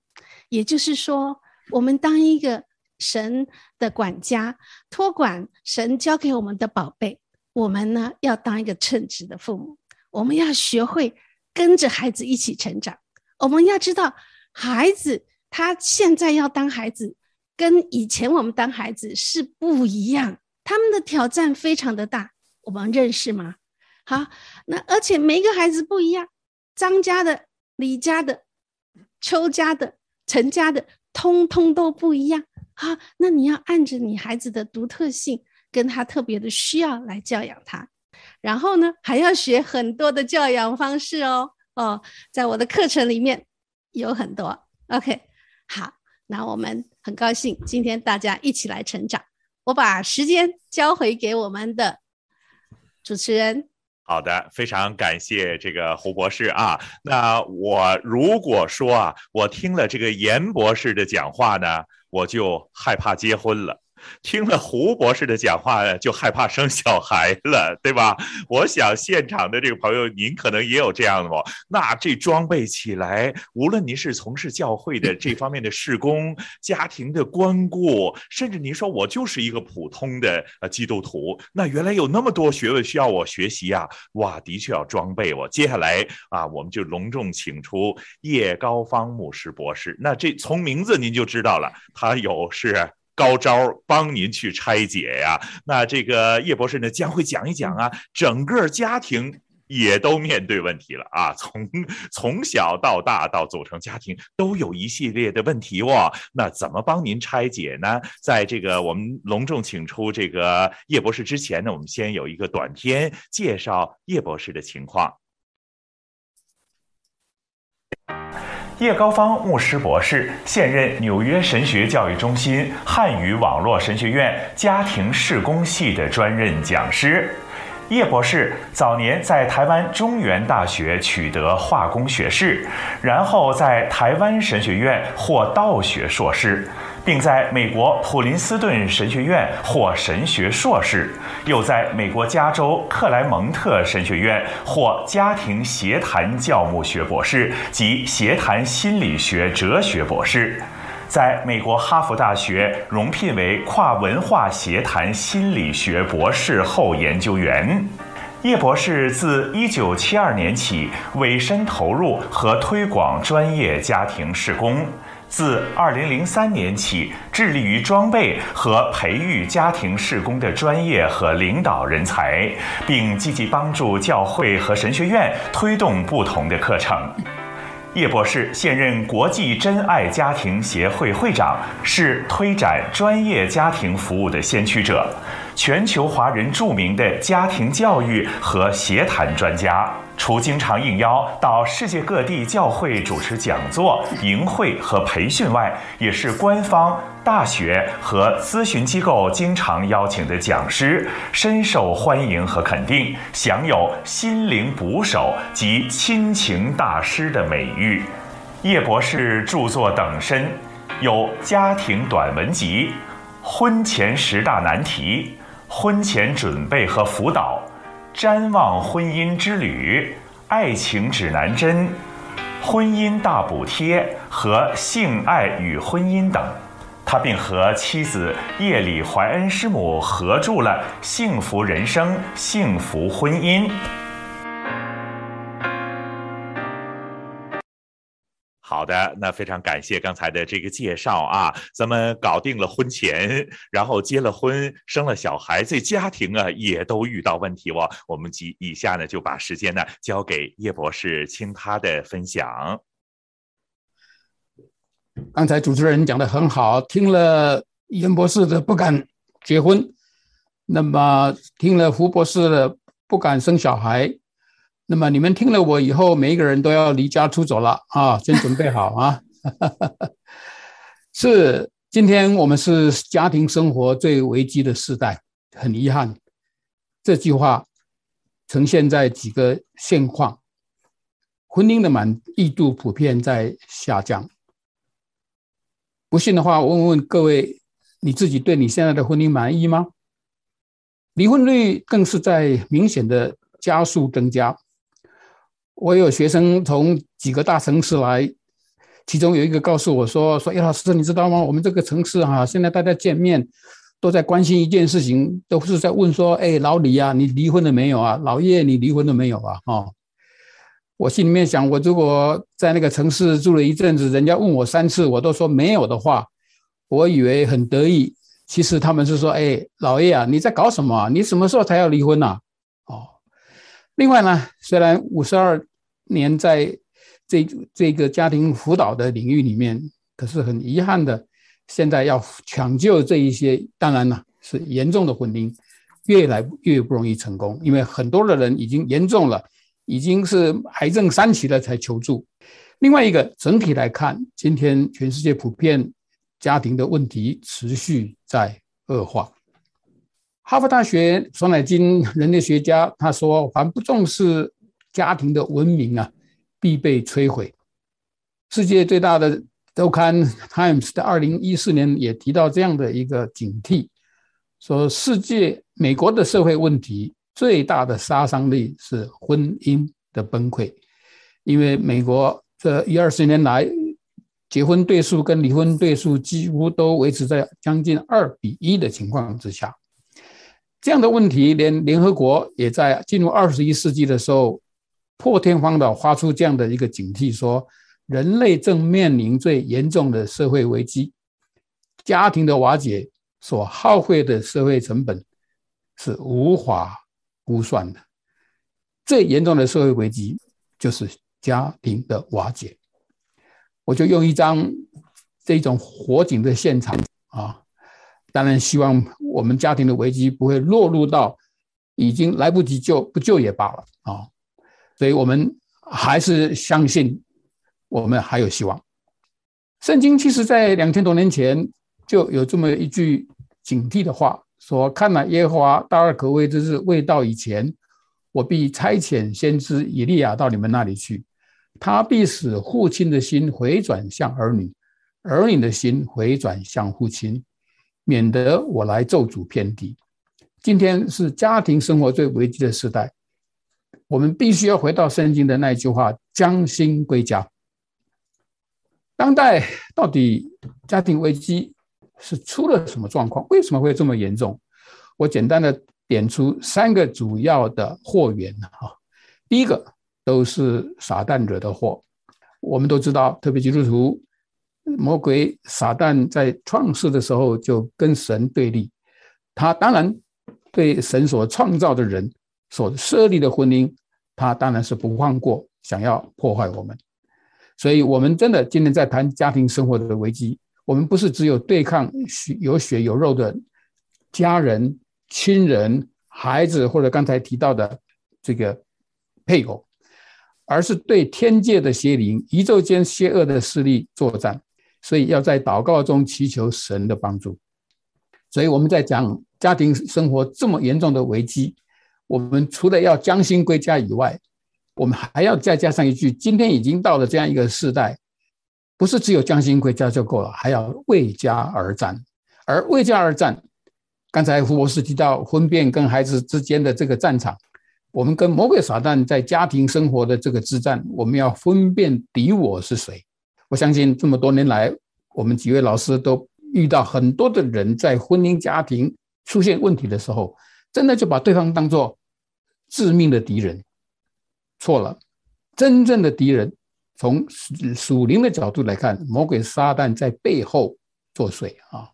也就是说，我们当一个。神的管家，托管神交给我们的宝贝，我们呢要当一个称职的父母。我们要学会跟着孩子一起成长。我们要知道，孩子他现在要当孩子，跟以前我们当孩子是不一样，他们的挑战非常的大。我们认识吗？好，那而且每一个孩子不一样，张家的、李家的、邱家的、陈家的，通通都不一样。好，那你要按着你孩子的独特性，跟他特别的需要来教养他，然后呢，还要学很多的教养方式哦。哦，在我的课程里面有很多。OK，好，那我们很高兴今天大家一起来成长。我把时间交回给我们的主持人。好的，非常感谢这个胡博士啊。那我如果说啊，我听了这个严博士的讲话呢，我就害怕结婚了。听了胡博士的讲话，就害怕生小孩了，对吧？我想现场的这个朋友，您可能也有这样的哦。那这装备起来，无论您是从事教会的这方面的事工、家庭的关顾，甚至您说我就是一个普通的呃基督徒，那原来有那么多学问需要我学习啊！哇，的确要装备我。接下来啊，我们就隆重请出叶高芳牧师博士。那这从名字您就知道了，他有是。高招帮您去拆解呀，那这个叶博士呢将会讲一讲啊，整个家庭也都面对问题了啊，从从小到大到组成家庭都有一系列的问题哦，那怎么帮您拆解呢？在这个我们隆重请出这个叶博士之前呢，我们先有一个短片介绍叶博士的情况。叶高芳牧师博士，现任纽约神学教育中心汉语网络神学院家庭事工系的专任讲师。叶博士早年在台湾中原大学取得化工学士，然后在台湾神学院获道学硕士。并在美国普林斯顿神学院获神学硕士，又在美国加州克莱蒙特神学院获家庭协谈教牧学博士及协谈心理学哲学博士，在美国哈佛大学荣聘为跨文化协谈心理学博士后研究员。叶博士自1972年起委身投入和推广专业家庭事工。自二零零三年起，致力于装备和培育家庭事工的专业和领导人才，并积极帮助教会和神学院推动不同的课程。叶博士现任国际真爱家庭协会会长，是推展专业家庭服务的先驱者，全球华人著名的家庭教育和协谈专家。除经常应邀到世界各地教会主持讲座、营会和培训外，也是官方、大学和咨询机构经常邀请的讲师，深受欢迎和肯定，享有“心灵捕手”及“亲情大师”的美誉。叶博士著作等身，有《家庭短文集》《婚前十大难题》《婚前准备和辅导》。瞻望婚姻之旅、爱情指南针、婚姻大补贴和性爱与婚姻等，他并和妻子叶里怀恩师母合著了《幸福人生，幸福婚姻》。好的，那非常感谢刚才的这个介绍啊，咱们搞定了婚前，然后结了婚，生了小孩，这家庭啊也都遇到问题哦。我们及以下呢就把时间呢交给叶博士，听他的分享。刚才主持人讲得很好，听了严博士的不敢结婚，那么听了胡博士的不敢生小孩。那么你们听了我以后，每一个人都要离家出走了啊！先准备好啊！是，今天我们是家庭生活最危机的时代，很遗憾，这句话呈现在几个现况：婚姻的满意度普遍在下降。不信的话，问问各位，你自己对你现在的婚姻满意吗？离婚率更是在明显的加速增加。我有学生从几个大城市来，其中有一个告诉我说：“说叶老师，你知道吗？我们这个城市哈，现在大家见面都在关心一件事情，都是在问说：‘哎，老李啊，你离婚了没有啊？老叶，你离婚了没有啊？’哦，我心里面想，我如果在那个城市住了一阵子，人家问我三次，我都说没有的话，我以为很得意。其实他们是说：‘哎，老叶啊，你在搞什么啊？你什么时候才要离婚呐？’哦，另外呢，虽然五十二。年在这这个家庭辅导的领域里面，可是很遗憾的，现在要抢救这一些，当然了，是严重的婚姻，越来越不容易成功，因为很多的人已经严重了，已经是癌症三期了才求助。另外一个，整体来看，今天全世界普遍家庭的问题持续在恶化。哈佛大学索乃金人类学家他说：“凡不重视。”家庭的文明啊，必被摧毁。世界最大的周刊《Times》在二零一四年也提到这样的一个警惕，说世界美国的社会问题最大的杀伤力是婚姻的崩溃，因为美国这一二十年来，结婚对数跟离婚对数几乎都维持在将近二比一的情况之下。这样的问题，连联合国也在进入二十一世纪的时候。破天荒地发出这样的一个警惕，说人类正面临最严重的社会危机，家庭的瓦解所耗费的社会成本是无法估算的。最严重的社会危机就是家庭的瓦解。我就用一张这种火警的现场啊，当然希望我们家庭的危机不会落入到已经来不及救，不救也罢了啊。所以我们还是相信，我们还有希望。圣经其实在两千多年前就有这么一句警惕的话，说：“看哪，耶和华大而可畏之日未到以前，我必差遣先知以利亚到你们那里去，他必使父亲的心回转向儿女，儿女的心回转向父亲，免得我来咒诅遍地。”今天是家庭生活最危机的时代。我们必须要回到圣经的那一句话：“将心归家。”当代到底家庭危机是出了什么状况？为什么会这么严重？我简单的点出三个主要的祸源哈。第一个都是撒旦惹的祸。我们都知道，特别基督徒，魔鬼撒旦在创世的时候就跟神对立，他当然对神所创造的人所设立的婚姻。他当然是不放过，想要破坏我们，所以，我们真的今天在谈家庭生活的危机，我们不是只有对抗血有血有肉的家人、亲人、孩子，或者刚才提到的这个配偶，而是对天界的邪灵、宇宙间邪恶的势力作战。所以，要在祷告中祈求神的帮助。所以，我们在讲家庭生活这么严重的危机，我们除了要将心归家以外，我们还要再加上一句：今天已经到了这样一个时代，不是只有将心归家就够了，还要为家而战。而为家而战，刚才胡博士提到婚变跟孩子之间的这个战场，我们跟魔鬼撒旦在家庭生活的这个之战，我们要分辨敌我是谁。我相信这么多年来，我们几位老师都遇到很多的人在婚姻家庭出现问题的时候，真的就把对方当作致命的敌人。错了，真正的敌人，从属灵的角度来看，魔鬼撒旦在背后作祟啊。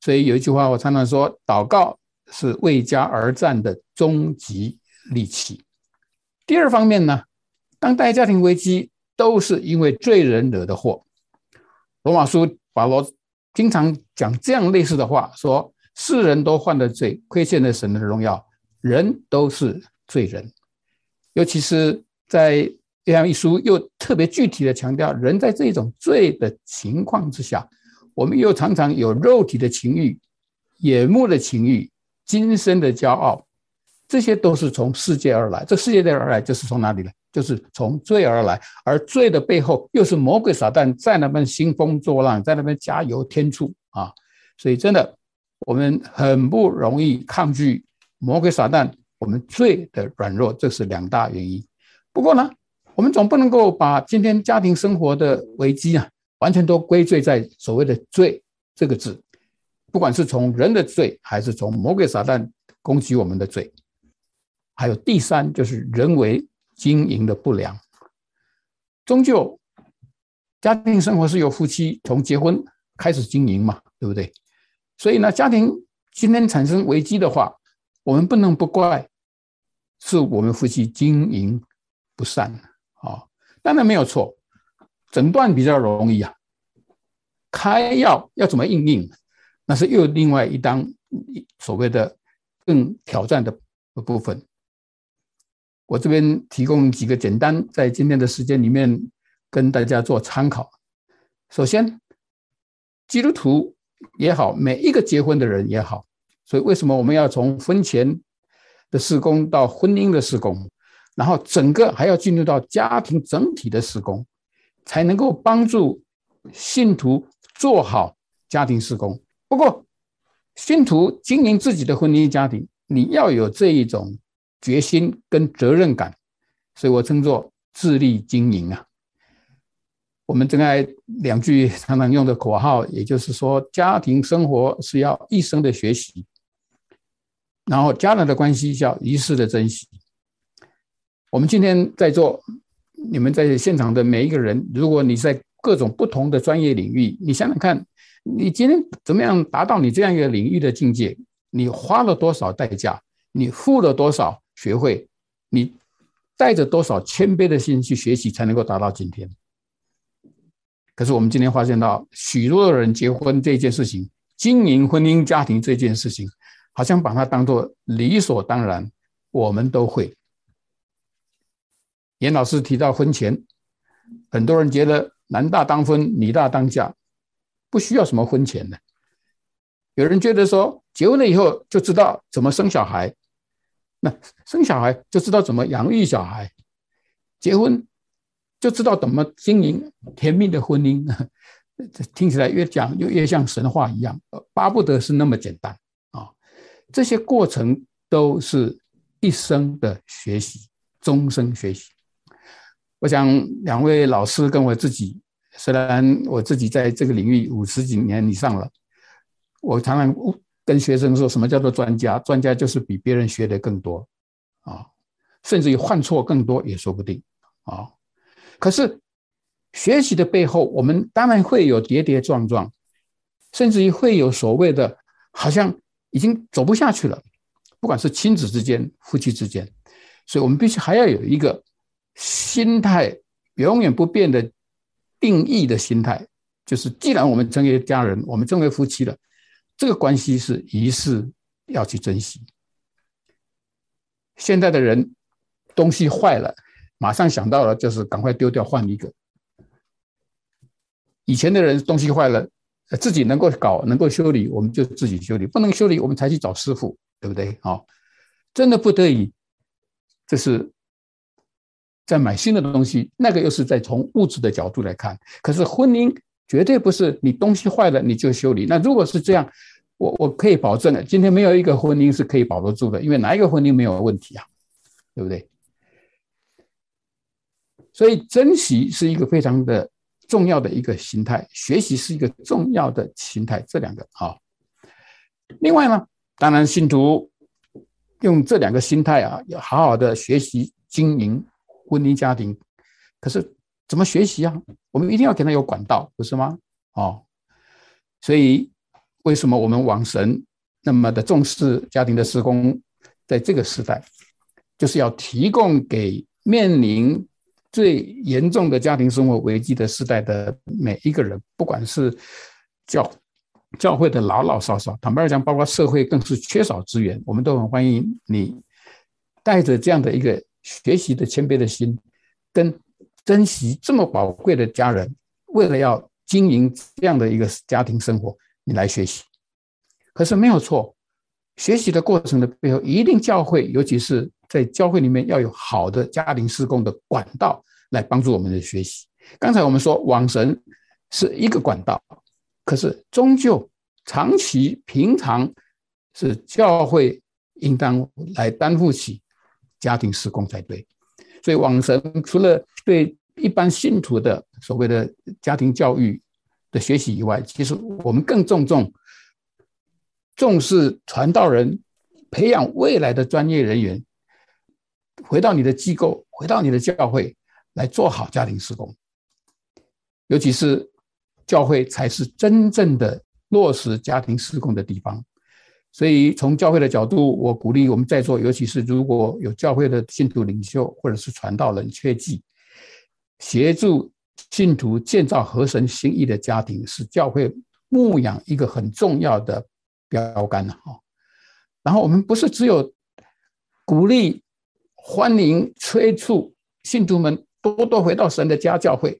所以有一句话，我常常说，祷告是为家而战的终极利器。第二方面呢，当代家庭危机都是因为罪人惹的祸。罗马书保罗经常讲这样类似的话，说世人都犯了罪，亏欠了神的荣耀，人都是罪人。尤其是在约翰一书，又特别具体的强调，人在这种罪的情况之下，我们又常常有肉体的情欲、眼目的情欲、今生的骄傲，这些都是从世界而来。这世界的而来，就是从哪里来？就是从罪而来。而罪的背后，又是魔鬼撒旦在那边兴风作浪，在那边加油添醋啊！所以，真的，我们很不容易抗拒魔鬼撒旦。我们罪的软弱，这是两大原因。不过呢，我们总不能够把今天家庭生活的危机啊，完全都归罪在所谓的“罪”这个字。不管是从人的罪，还是从魔鬼撒旦攻击我们的罪，还有第三，就是人为经营的不良。终究，家庭生活是由夫妻从结婚开始经营嘛，对不对？所以呢，家庭今天产生危机的话，我们不能不怪，是我们夫妻经营不善啊。当然没有错，诊断比较容易啊，开药要怎么应用，那是又另外一档所谓的更挑战的部分。我这边提供几个简单，在今天的时间里面跟大家做参考。首先，基督徒也好，每一个结婚的人也好。所以，为什么我们要从婚前的施工到婚姻的施工，然后整个还要进入到家庭整体的施工，才能够帮助信徒做好家庭施工？不过，信徒经营自己的婚姻家庭，你要有这一种决心跟责任感，所以我称作自力经营啊。我们正爱两句常常用的口号，也就是说，家庭生活是要一生的学习。然后家人的关系叫一世的珍惜。我们今天在座，你们在现场的每一个人，如果你在各种不同的专业领域，你想想看，你今天怎么样达到你这样一个领域的境界？你花了多少代价？你付了多少学费？你带着多少谦卑的心去学习，才能够达到今天？可是我们今天发现到，许多的人结婚这件事情，经营婚姻家庭这件事情。好像把它当作理所当然，我们都会。严老师提到婚前，很多人觉得男大当婚，女大当嫁，不需要什么婚前的。有人觉得说，结婚了以后就知道怎么生小孩，那生小孩就知道怎么养育小孩，结婚就知道怎么经营甜蜜的婚姻。这听起来越讲就越像神话一样，巴不得是那么简单。这些过程都是一生的学习，终生学习。我想两位老师跟我自己，虽然我自己在这个领域五十几年以上了，我常常跟学生说什么叫做专家？专家就是比别人学的更多啊，甚至于犯错更多也说不定啊。可是学习的背后，我们当然会有跌跌撞撞，甚至于会有所谓的，好像。已经走不下去了，不管是亲子之间、夫妻之间，所以我们必须还要有一个心态永远不变的定义的心态，就是既然我们成为家人，我们成为夫妻了，这个关系是一世要去珍惜。现在的人东西坏了，马上想到了就是赶快丢掉换一个。以前的人东西坏了，自己能够搞能够修理，我们就自己修理；不能修理，我们才去找师傅，对不对？好，真的不得已，这是在买新的东西，那个又是在从物质的角度来看。可是婚姻绝对不是你东西坏了你就修理。那如果是这样，我我可以保证，今天没有一个婚姻是可以保得住的，因为哪一个婚姻没有问题啊？对不对？所以珍惜是一个非常的重要的一个心态，学习是一个重要的心态，这两个啊。另外呢，当然信徒用这两个心态啊，要好好的学习经营婚姻家庭。可是怎么学习啊？我们一定要给他有管道，不是吗？哦，所以。为什么我们网神那么的重视家庭的施工，在这个时代，就是要提供给面临最严重的家庭生活危机的时代的每一个人，不管是教教会的老老少少，坦白讲，包括社会更是缺少资源，我们都很欢迎你带着这样的一个学习的谦卑的心，跟珍惜这么宝贵的家人，为了要经营这样的一个家庭生活。你来学习，可是没有错。学习的过程的背后，一定教会，尤其是在教会里面，要有好的家庭施工的管道来帮助我们的学习。刚才我们说网神是一个管道，可是终究长期平常是教会应当来担负起家庭施工才对。所以网神除了对一般信徒的所谓的家庭教育。的学习以外，其实我们更重重重视传道人，培养未来的专业人员，回到你的机构，回到你的教会来做好家庭事工。尤其是教会才是真正的落实家庭事工的地方。所以从教会的角度，我鼓励我们在座，尤其是如果有教会的信徒领袖或者是传道人，切记协助。信徒建造合神心意的家庭是教会牧养一个很重要的标杆哈。然后我们不是只有鼓励、欢迎、催促信徒们多多回到神的家教会，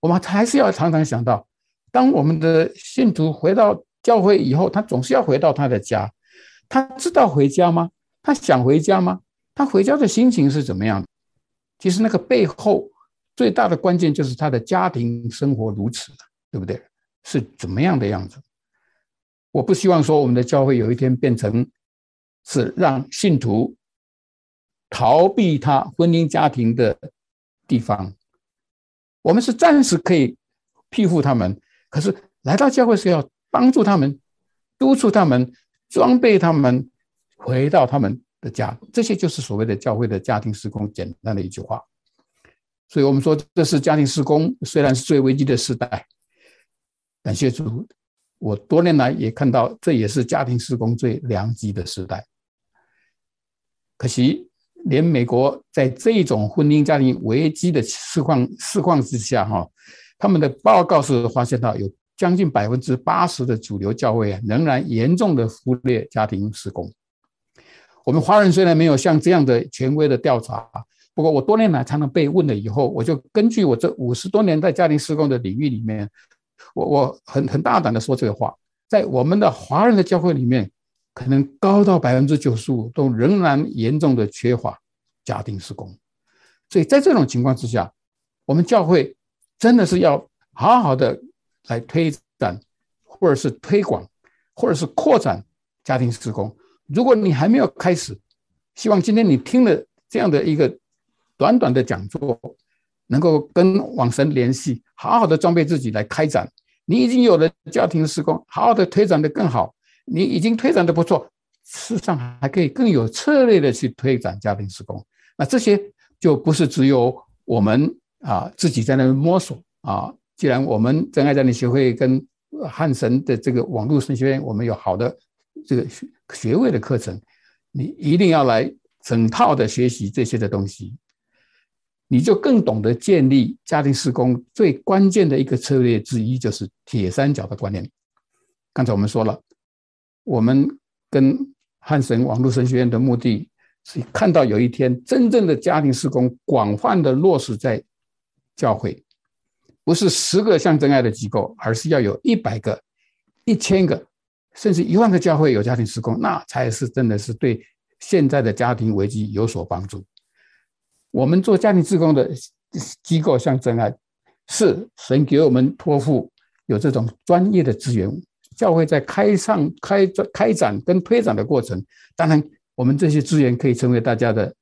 我们还是要常常想到，当我们的信徒回到教会以后，他总是要回到他的家。他知道回家吗？他想回家吗？他回家的心情是怎么样？其实那个背后。最大的关键就是他的家庭生活如此，对不对？是怎么样的样子？我不希望说我们的教会有一天变成是让信徒逃避他婚姻家庭的地方。我们是暂时可以庇护他们，可是来到教会是要帮助他们、督促他们、装备他们回到他们的家。这些就是所谓的教会的家庭施工，简单的一句话。所以我们说，这是家庭施工，虽然是最危机的时代，感谢主，我多年来也看到，这也是家庭施工最良机的时代。可惜，连美国在这种婚姻家庭危机的情况情况之下，哈，他们的报告是发现到有将近百分之八十的主流教会啊，仍然严重的忽略家庭施工。我们华人虽然没有像这样的权威的调查。不过我多年来常常被问了以后，我就根据我这五十多年在家庭施工的领域里面，我我很很大胆的说这个话，在我们的华人的教会里面，可能高到百分之九十五都仍然严重的缺乏家庭施工。所以在这种情况之下，我们教会真的是要好好的来推展，或者是推广，或者是扩展家庭施工。如果你还没有开始，希望今天你听了这样的一个。短短的讲座，能够跟网神联系，好好的装备自己来开展。你已经有了家庭施工，好好的推展的更好。你已经推展的不错，事实上还可以更有策略的去推展家庭施工。那这些就不是只有我们啊自己在那摸索啊。既然我们真爱家庭协会跟汉神的这个网络神学院，我们有好的这个学学位的课程，你一定要来整套的学习这些的东西。你就更懂得建立家庭施工最关键的一个策略之一，就是铁三角的观念。刚才我们说了，我们跟汉神网络神学院的目的是看到有一天真正的家庭事工广泛的落实在教会，不是十个像真爱的机构，而是要有一百个、一千个，甚至一万个教会有家庭事工，那才是真的是对现在的家庭危机有所帮助。我们做家庭事工的机构，像真爱，是神给我们托付有这种专业的资源。教会在开上开展开展跟推展的过程，当然我们这些资源可以成为大家的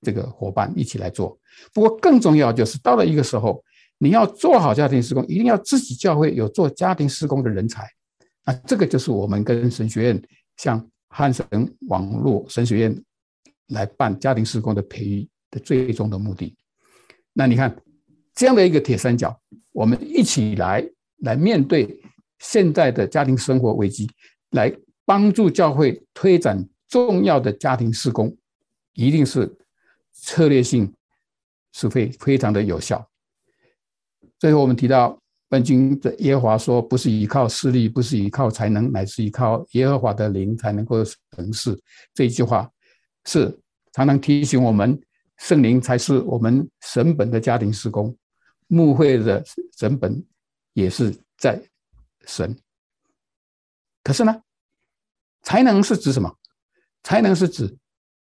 这个伙伴，一起来做。不过更重要就是到了一个时候，你要做好家庭施工，一定要自己教会有做家庭施工的人才。啊，这个就是我们跟神学院，像汉神网络神学院来办家庭施工的培育。的最终的目的，那你看这样的一个铁三角，我们一起来来面对现在的家庭生活危机，来帮助教会推展重要的家庭事工，一定是策略性是非非常的有效。最后我们提到，本经的耶和华说，不是依靠势力，不是依靠才能，乃是依靠耶和华的灵才能够成事。这一句话是常常提醒我们。圣灵才是我们神本的家庭事工，牧会的神本也是在神。可是呢，才能是指什么？才能是指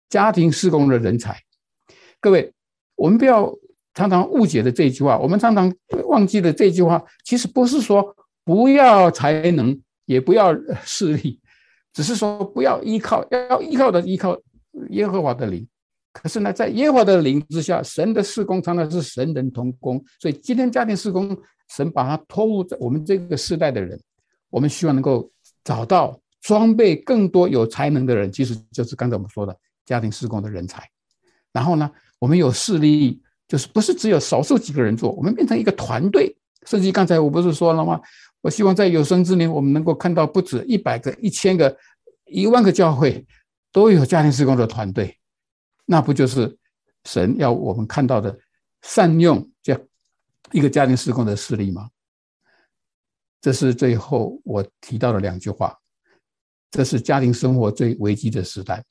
家庭事工的人才。各位，我们不要常常误解的这句话，我们常常忘记了这句话。其实不是说不要才能，也不要势力，只是说不要依靠，要依靠的依靠耶和华的灵。可是呢，在耶和华的灵之下，神的事工常常是神人同工。所以今天家庭事工，神把它托付在我们这个世代的人，我们希望能够找到装备更多有才能的人，其实就是刚才我们说的家庭事工的人才。然后呢，我们有势力，就是不是只有少数几个人做，我们变成一个团队。甚至刚才我不是说了吗？我希望在有生之年，我们能够看到不止一百个、一千个、一万个教会都有家庭事工的团队。那不就是神要我们看到的善用这一个家庭施工的事例吗？这是最后我提到的两句话。这是家庭生活最危机的时代，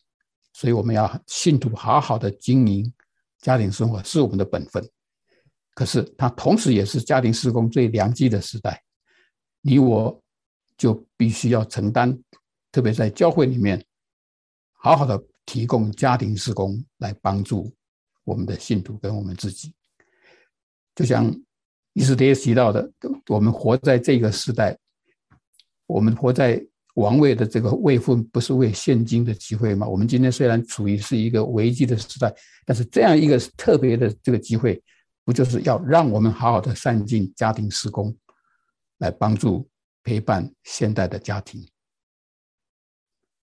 所以我们要信徒好好的经营家庭生活是我们的本分。可是它同时也是家庭施工最良机的时代，你我就必须要承担，特别在教会里面好好的。提供家庭施工来帮助我们的信徒跟我们自己，就像以斯帖提到的，我们活在这个时代，我们活在王位的这个位分，不是为现今的机会吗？我们今天虽然处于是一个危机的时代，但是这样一个特别的这个机会，不就是要让我们好好的善尽家庭事工，来帮助陪伴现代的家庭？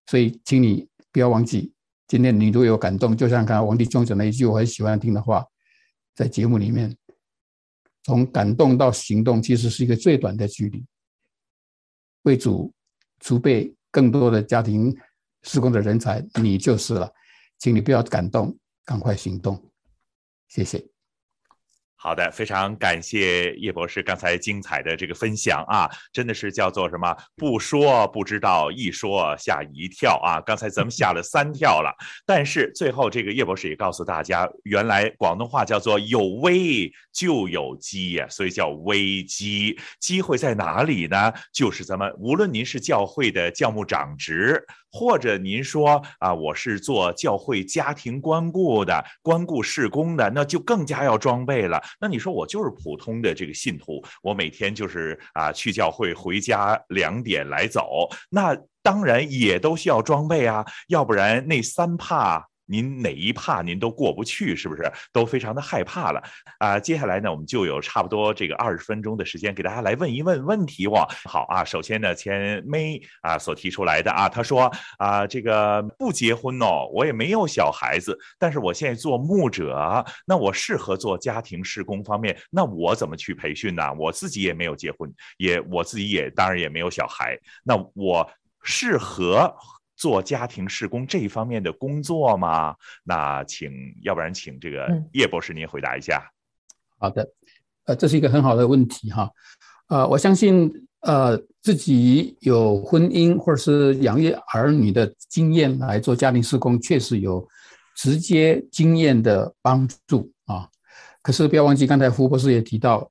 所以，请你不要忘记。今天你如果有感动，就像刚才王弟兄讲的一句我很喜欢听的话，在节目里面，从感动到行动，其实是一个最短的距离。为主储备更多的家庭施工的人才，你就是了。请你不要感动，赶快行动。谢谢。好的，非常感谢叶博士刚才精彩的这个分享啊，真的是叫做什么？不说不知道，一说吓一跳啊！刚才咱们吓了三跳了，但是最后这个叶博士也告诉大家，原来广东话叫做有危就有机呀，所以叫危机。机会在哪里呢？就是咱们无论您是教会的教牧长职。或者您说啊，我是做教会家庭关顾的，关顾事工的，那就更加要装备了。那你说我就是普通的这个信徒，我每天就是啊去教会，回家两点来走，那当然也都需要装备啊，要不然那三怕。您哪一怕您都过不去，是不是都非常的害怕了啊？接下来呢，我们就有差不多这个二十分钟的时间，给大家来问一问问题哇。好啊，首先呢，前妹啊所提出来的啊，他说啊，这个不结婚哦，我也没有小孩子，但是我现在做牧者，那我适合做家庭事工方面，那我怎么去培训呢？我自己也没有结婚，也我自己也当然也没有小孩，那我适合。做家庭事工这一方面的工作吗？那请，要不然请这个叶博士您回答一下。好的，呃，这是一个很好的问题哈。呃，我相信呃自己有婚姻或者是养育儿女的经验来做家庭事工，确实有直接经验的帮助啊。可是不要忘记，刚才胡博士也提到，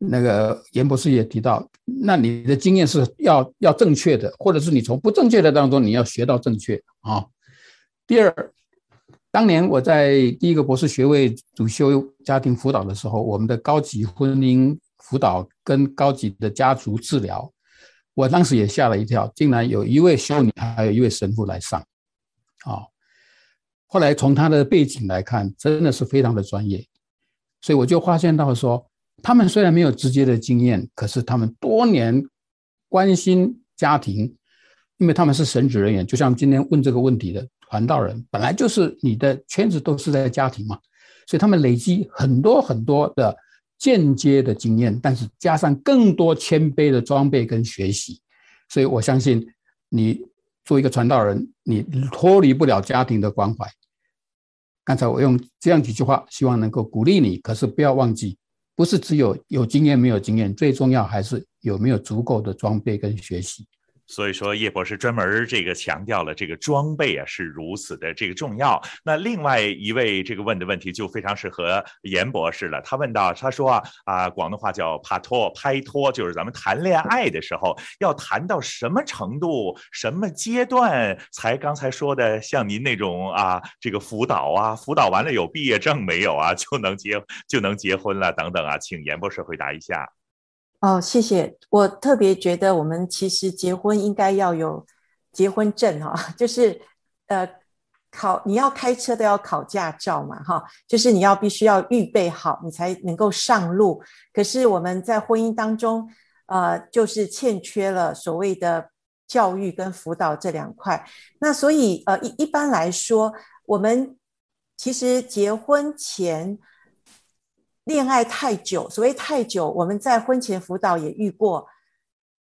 那个严博士也提到，那你的经验是要要正确的，或者是你从不正确的当中你要学到正确啊。第二。当年我在第一个博士学位主修家庭辅导的时候，我们的高级婚姻辅导跟高级的家族治疗，我当时也吓了一跳，竟然有一位修女，还有一位神父来上，啊，后来从他的背景来看，真的是非常的专业，所以我就发现到说，他们虽然没有直接的经验，可是他们多年关心家庭，因为他们是神职人员，就像今天问这个问题的。传道人本来就是你的圈子都是在家庭嘛，所以他们累积很多很多的间接的经验，但是加上更多谦卑的装备跟学习，所以我相信你做一个传道人，你脱离不了家庭的关怀。刚才我用这样几句话，希望能够鼓励你，可是不要忘记，不是只有有经验没有经验，最重要还是有没有足够的装备跟学习。所以说，叶博士专门这个强调了这个装备啊是如此的这个重要。那另外一位这个问的问题就非常适合严博士了。他问到，他说啊啊，广东话叫拍拖，拍拖就是咱们谈恋爱的时候要谈到什么程度、什么阶段才刚才说的像您那种啊这个辅导啊，辅导完了有毕业证没有啊就能结就能结婚了等等啊，请严博士回答一下。哦，谢谢。我特别觉得，我们其实结婚应该要有结婚证哈，就是呃，考你要开车都要考驾照嘛哈，就是你要必须要预备好，你才能够上路。可是我们在婚姻当中，呃，就是欠缺了所谓的教育跟辅导这两块。那所以呃，一一般来说，我们其实结婚前。恋爱太久，所谓太久，我们在婚前辅导也遇过，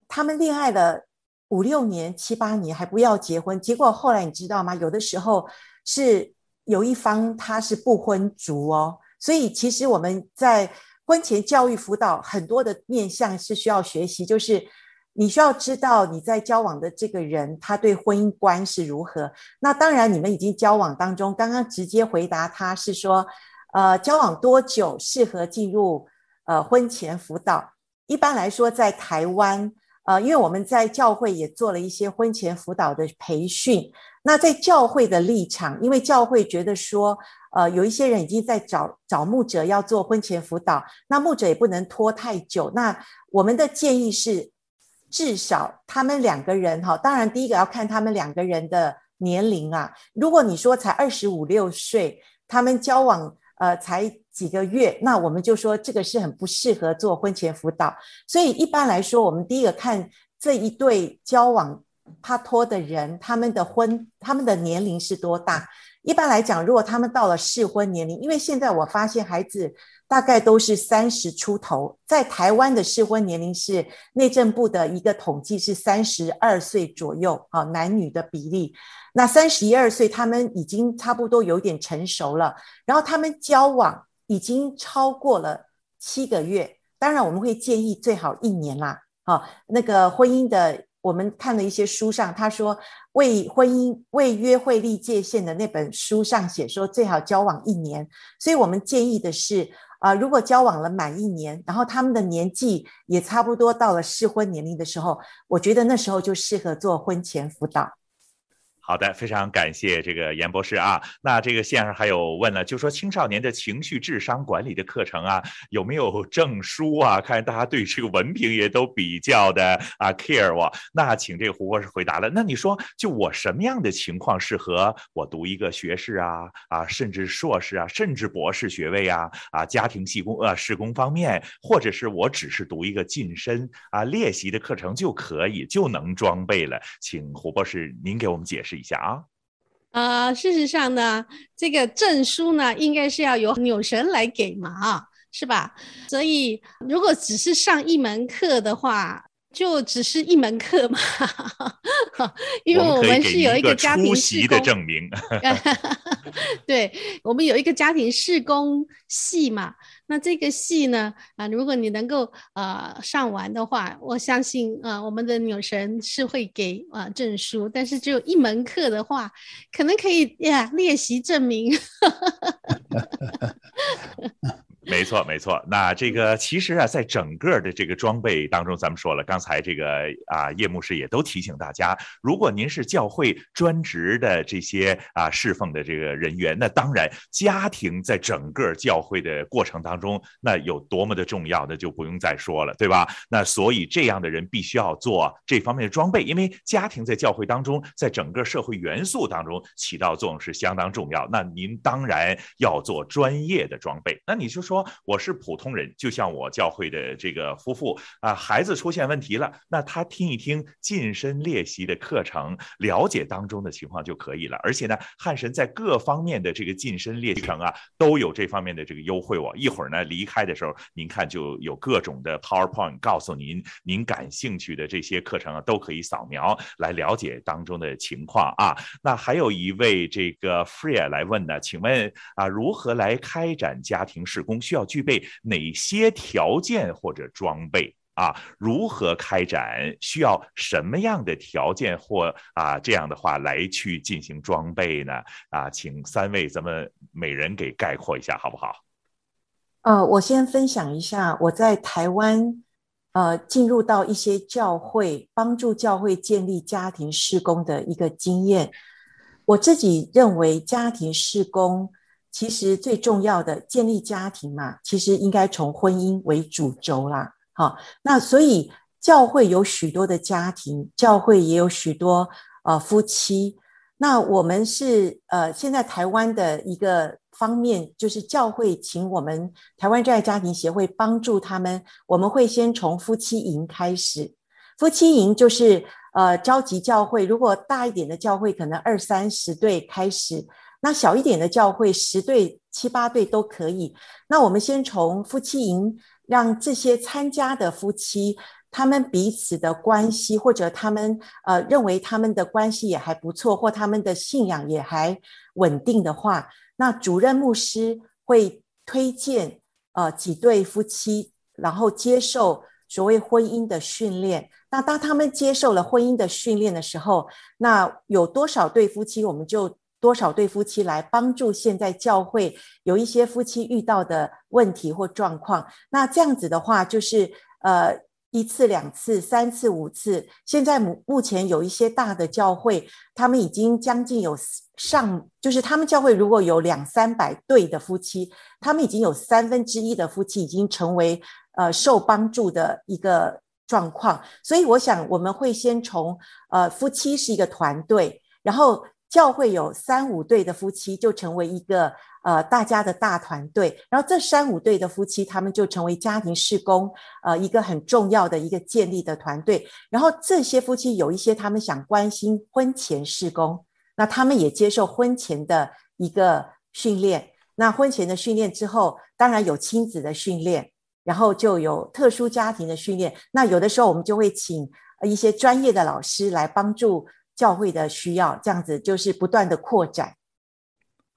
他们恋爱了五六年、七八年还不要结婚，结果后来你知道吗？有的时候是有一方他是不婚族哦，所以其实我们在婚前教育辅导很多的面向是需要学习，就是你需要知道你在交往的这个人他对婚姻观是如何。那当然，你们已经交往当中，刚刚直接回答他是说。呃，交往多久适合进入呃婚前辅导？一般来说，在台湾，呃，因为我们在教会也做了一些婚前辅导的培训。那在教会的立场，因为教会觉得说，呃，有一些人已经在找找牧者要做婚前辅导，那牧者也不能拖太久。那我们的建议是，至少他们两个人哈，当然第一个要看他们两个人的年龄啊。如果你说才二十五六岁，他们交往。呃，才几个月，那我们就说这个是很不适合做婚前辅导。所以一般来说，我们第一个看这一对交往拍拖的人，他们的婚，他们的年龄是多大。一般来讲，如果他们到了适婚年龄，因为现在我发现孩子大概都是三十出头，在台湾的适婚年龄是内政部的一个统计是三十二岁左右啊，男女的比例。那三十一二岁，他们已经差不多有点成熟了。然后他们交往已经超过了七个月，当然我们会建议最好一年啦。啊，那个婚姻的，我们看了一些书上，他说为婚姻为约会立界限的那本书上写说最好交往一年。所以我们建议的是啊，如果交往了满一年，然后他们的年纪也差不多到了适婚年龄的时候，我觉得那时候就适合做婚前辅导。好的，非常感谢这个严博士啊。那这个线上还有问了，就说青少年的情绪智商管理的课程啊，有没有证书啊？看大家对这个文凭也都比较的啊 care 我。那请这个胡博士回答了。那你说，就我什么样的情况适合我读一个学士啊啊，甚至硕士啊，甚至博士学位啊啊，家庭系工呃事工方面，或者是我只是读一个近身啊练习的课程就可以就能装备了？请胡博士您给我们解释一下啊，呃，事实上呢，这个证书呢，应该是要由女神来给嘛，啊，是吧？所以如果只是上一门课的话，就只是一门课嘛，因为我们是有一个家庭事工的证明。对，我们有一个家庭事工系嘛，那这个系呢，啊，如果你能够呃上完的话，我相信啊，我们的女神是会给啊证书，但是只有一门课的话，可能可以呀练习证明。没错，没错。那这个其实啊，在整个的这个装备当中，咱们说了，刚才这个啊叶牧师也都提醒大家，如果您是教会专职的这些啊侍奉的这个人员，那当然家庭在整个教会的过程当中，那有多么的重要，那就不用再说了，对吧？那所以这样的人必须要做这方面的装备，因为家庭在教会当中，在整个社会元素当中起到作用是相当重要。那您当然要做专业的装备。那你就说。说我是普通人，就像我教会的这个夫妇啊，孩子出现问题了，那他听一听近身练习的课程，了解当中的情况就可以了。而且呢，汉神在各方面的这个近身练习程啊，都有这方面的这个优惠哦。我一会儿呢离开的时候，您看就有各种的 PowerPoint 告诉您，您感兴趣的这些课程啊，都可以扫描来了解当中的情况啊。那还有一位这个 Freya 来问呢，请问啊，如何来开展家庭事工？需要具备哪些条件或者装备啊？如何开展？需要什么样的条件或啊这样的话来去进行装备呢？啊，请三位咱们每人给概括一下，好不好？呃，我先分享一下我在台湾呃进入到一些教会，帮助教会建立家庭事工的一个经验。我自己认为家庭事工。其实最重要的建立家庭嘛，其实应该从婚姻为主轴啦。好，那所以教会有许多的家庭，教会也有许多呃夫妻。那我们是呃现在台湾的一个方面，就是教会请我们台湾真爱家庭协会帮助他们。我们会先从夫妻营开始，夫妻营就是呃召集教会，如果大一点的教会可能二三十对开始。那小一点的教会，十对、七八对都可以。那我们先从夫妻营，让这些参加的夫妻，他们彼此的关系，或者他们呃认为他们的关系也还不错，或他们的信仰也还稳定的话，那主任牧师会推荐呃几对夫妻，然后接受所谓婚姻的训练。那当他们接受了婚姻的训练的时候，那有多少对夫妻，我们就。多少对夫妻来帮助现在教会有一些夫妻遇到的问题或状况？那这样子的话，就是呃一次、两次、三次、五次。现在目目前有一些大的教会，他们已经将近有上，就是他们教会如果有两三百对的夫妻，他们已经有三分之一的夫妻已经成为呃受帮助的一个状况。所以我想我们会先从呃夫妻是一个团队，然后。教会有三五对的夫妻就成为一个呃大家的大团队，然后这三五对的夫妻他们就成为家庭事工呃一个很重要的一个建立的团队，然后这些夫妻有一些他们想关心婚前事工，那他们也接受婚前的一个训练，那婚前的训练之后，当然有亲子的训练，然后就有特殊家庭的训练，那有的时候我们就会请一些专业的老师来帮助。教会的需要，这样子就是不断的扩展。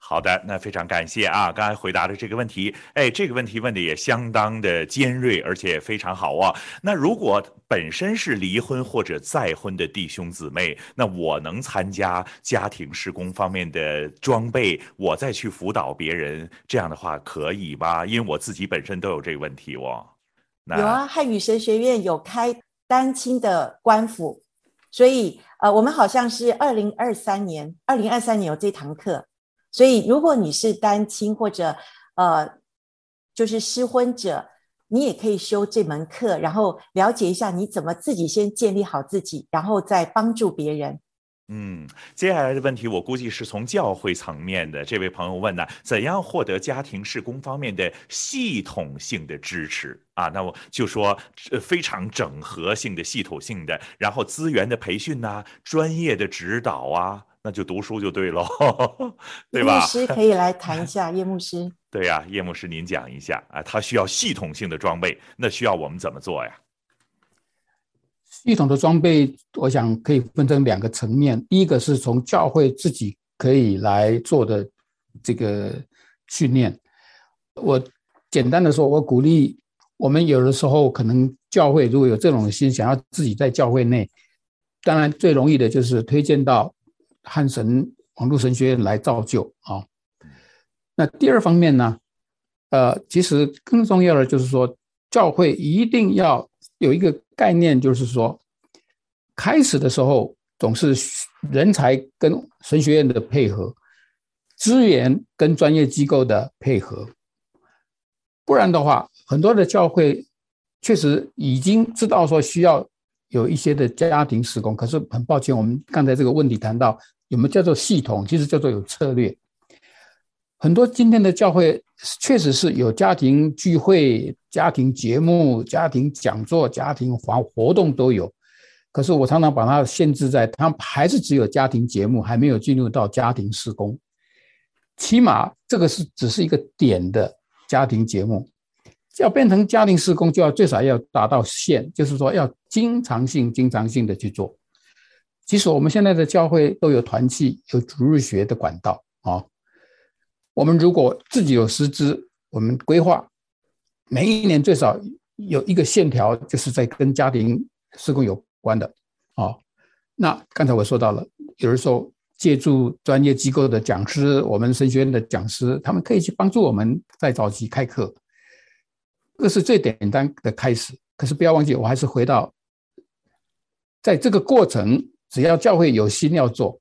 好的，那非常感谢啊！刚才回答的这个问题，哎，这个问题问的也相当的尖锐，而且非常好啊。那如果本身是离婚或者再婚的弟兄姊妹，那我能参加家庭施工方面的装备，我再去辅导别人，这样的话可以吗？因为我自己本身都有这个问题哦。有啊，汉语神学院有开单亲的官辅。所以，呃，我们好像是二零二三年，二零二三年有这堂课。所以，如果你是单亲或者呃，就是失婚者，你也可以修这门课，然后了解一下你怎么自己先建立好自己，然后再帮助别人。嗯，接下来的问题我估计是从教会层面的这位朋友问呢，怎样获得家庭事工方面的系统性的支持啊？那我就说，非常整合性的、系统性的，然后资源的培训呐、啊，专业的指导啊，那就读书就对喽，对吧？叶牧师可以来谈一下，叶牧师。对呀、啊，叶牧师您讲一下啊，他需要系统性的装备，那需要我们怎么做呀？系统的装备，我想可以分成两个层面。第一个是从教会自己可以来做的这个训练。我简单的说，我鼓励我们有的时候可能教会如果有这种心，想要自己在教会内，当然最容易的就是推荐到汉神网络神学院来造就啊。那第二方面呢，呃，其实更重要的就是说，教会一定要有一个概念，就是说，开始的时候总是人才跟神学院的配合，资源跟专业机构的配合，不然的话，很多的教会确实已经知道说需要有一些的家庭施工，可是很抱歉，我们刚才这个问题谈到有没有叫做系统，其实叫做有策略。很多今天的教会确实是有家庭聚会、家庭节目、家庭讲座、家庭活活动都有，可是我常常把它限制在，它还是只有家庭节目，还没有进入到家庭施工。起码这个是只是一个点的家庭节目，要变成家庭施工，就要最少要达到线，就是说要经常性、经常性的去做。其实我们现在的教会都有团契，有主日学的管道啊。我们如果自己有师资，我们规划每一年最少有一个线条，就是在跟家庭施工有关的哦。那刚才我说到了，有人说借助专业机构的讲师，我们神学院的讲师，他们可以去帮助我们在早期开课，这是最简单的开始。可是不要忘记，我还是回到，在这个过程，只要教会有心要做。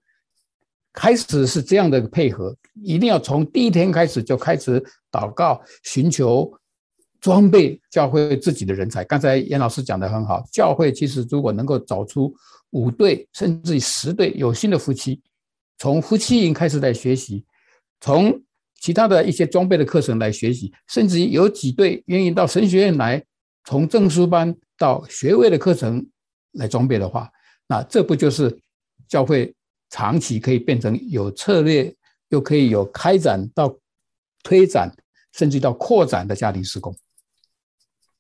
开始是这样的配合，一定要从第一天开始就开始祷告，寻求装备教会自己的人才。刚才严老师讲的很好，教会其实如果能够找出五对甚至于十对有心的夫妻，从夫妻营开始来学习，从其他的一些装备的课程来学习，甚至有几对愿意到神学院来，从证书班到学位的课程来装备的话，那这不就是教会？长期可以变成有策略，又可以有开展到推展，甚至到扩展的家庭事工。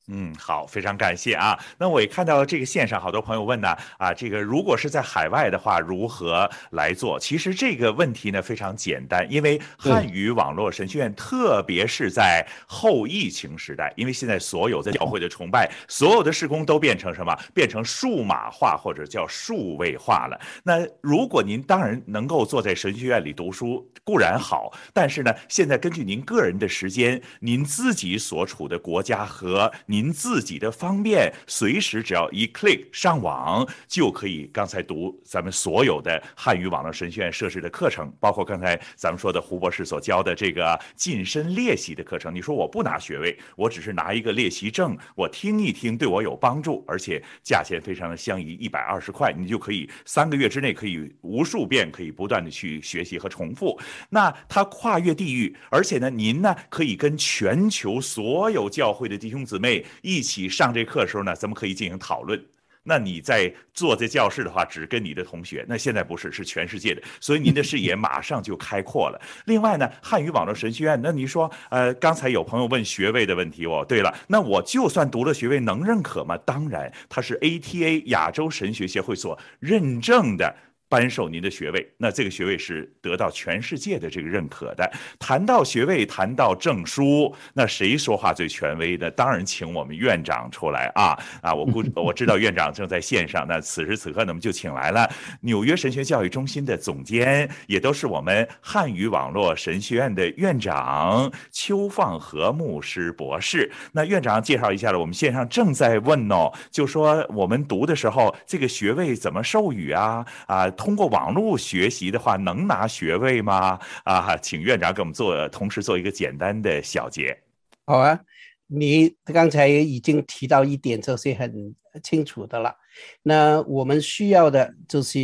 嗯，好，非常感谢啊。那我也看到这个线上好多朋友问呢，啊，这个如果是在海外的话，如何来做？其实这个问题呢非常简单，因为汉语网络神学院，特别是在后疫情时代，因为现在所有在教会的崇拜，所有的施工都变成什么？变成数码化或者叫数位化了。那如果您当然能够坐在神学院里读书固然好，但是呢，现在根据您个人的时间，您自己所处的国家和您。您自己的方便，随时只要一 click 上网就可以。刚才读咱们所有的汉语网络神学院设置的课程，包括刚才咱们说的胡博士所教的这个近身练习的课程。你说我不拿学位，我只是拿一个练习证，我听一听对我有帮助，而且价钱非常的相宜，一百二十块，你就可以三个月之内可以无数遍可以不断的去学习和重复。那它跨越地域，而且呢，您呢可以跟全球所有教会的弟兄姊妹。一起上这课的时候呢，咱们可以进行讨论。那你在坐在教室的话，只跟你的同学。那现在不是，是全世界的，所以您的视野马上就开阔了。另外呢，汉语网络神学院，那你说，呃，刚才有朋友问学位的问题哦。对了，那我就算读了学位，能认可吗？当然，它是 ATA 亚洲神学协会所认证的。颁授您的学位，那这个学位是得到全世界的这个认可的。谈到学位，谈到证书，那谁说话最权威的？当然，请我们院长出来啊啊！我估 我知道院长正在线上，那此时此刻呢，我们就请来了纽约神学教育中心的总监，也都是我们汉语网络神学院的院长邱放和牧师博士。那院长介绍一下了，我们线上正在问哦，就说我们读的时候，这个学位怎么授予啊？啊？通过网络学习的话，能拿学位吗？啊，请院长给我们做，同时做一个简单的小结。好啊，你刚才已经提到一点，这是很清楚的了。那我们需要的就是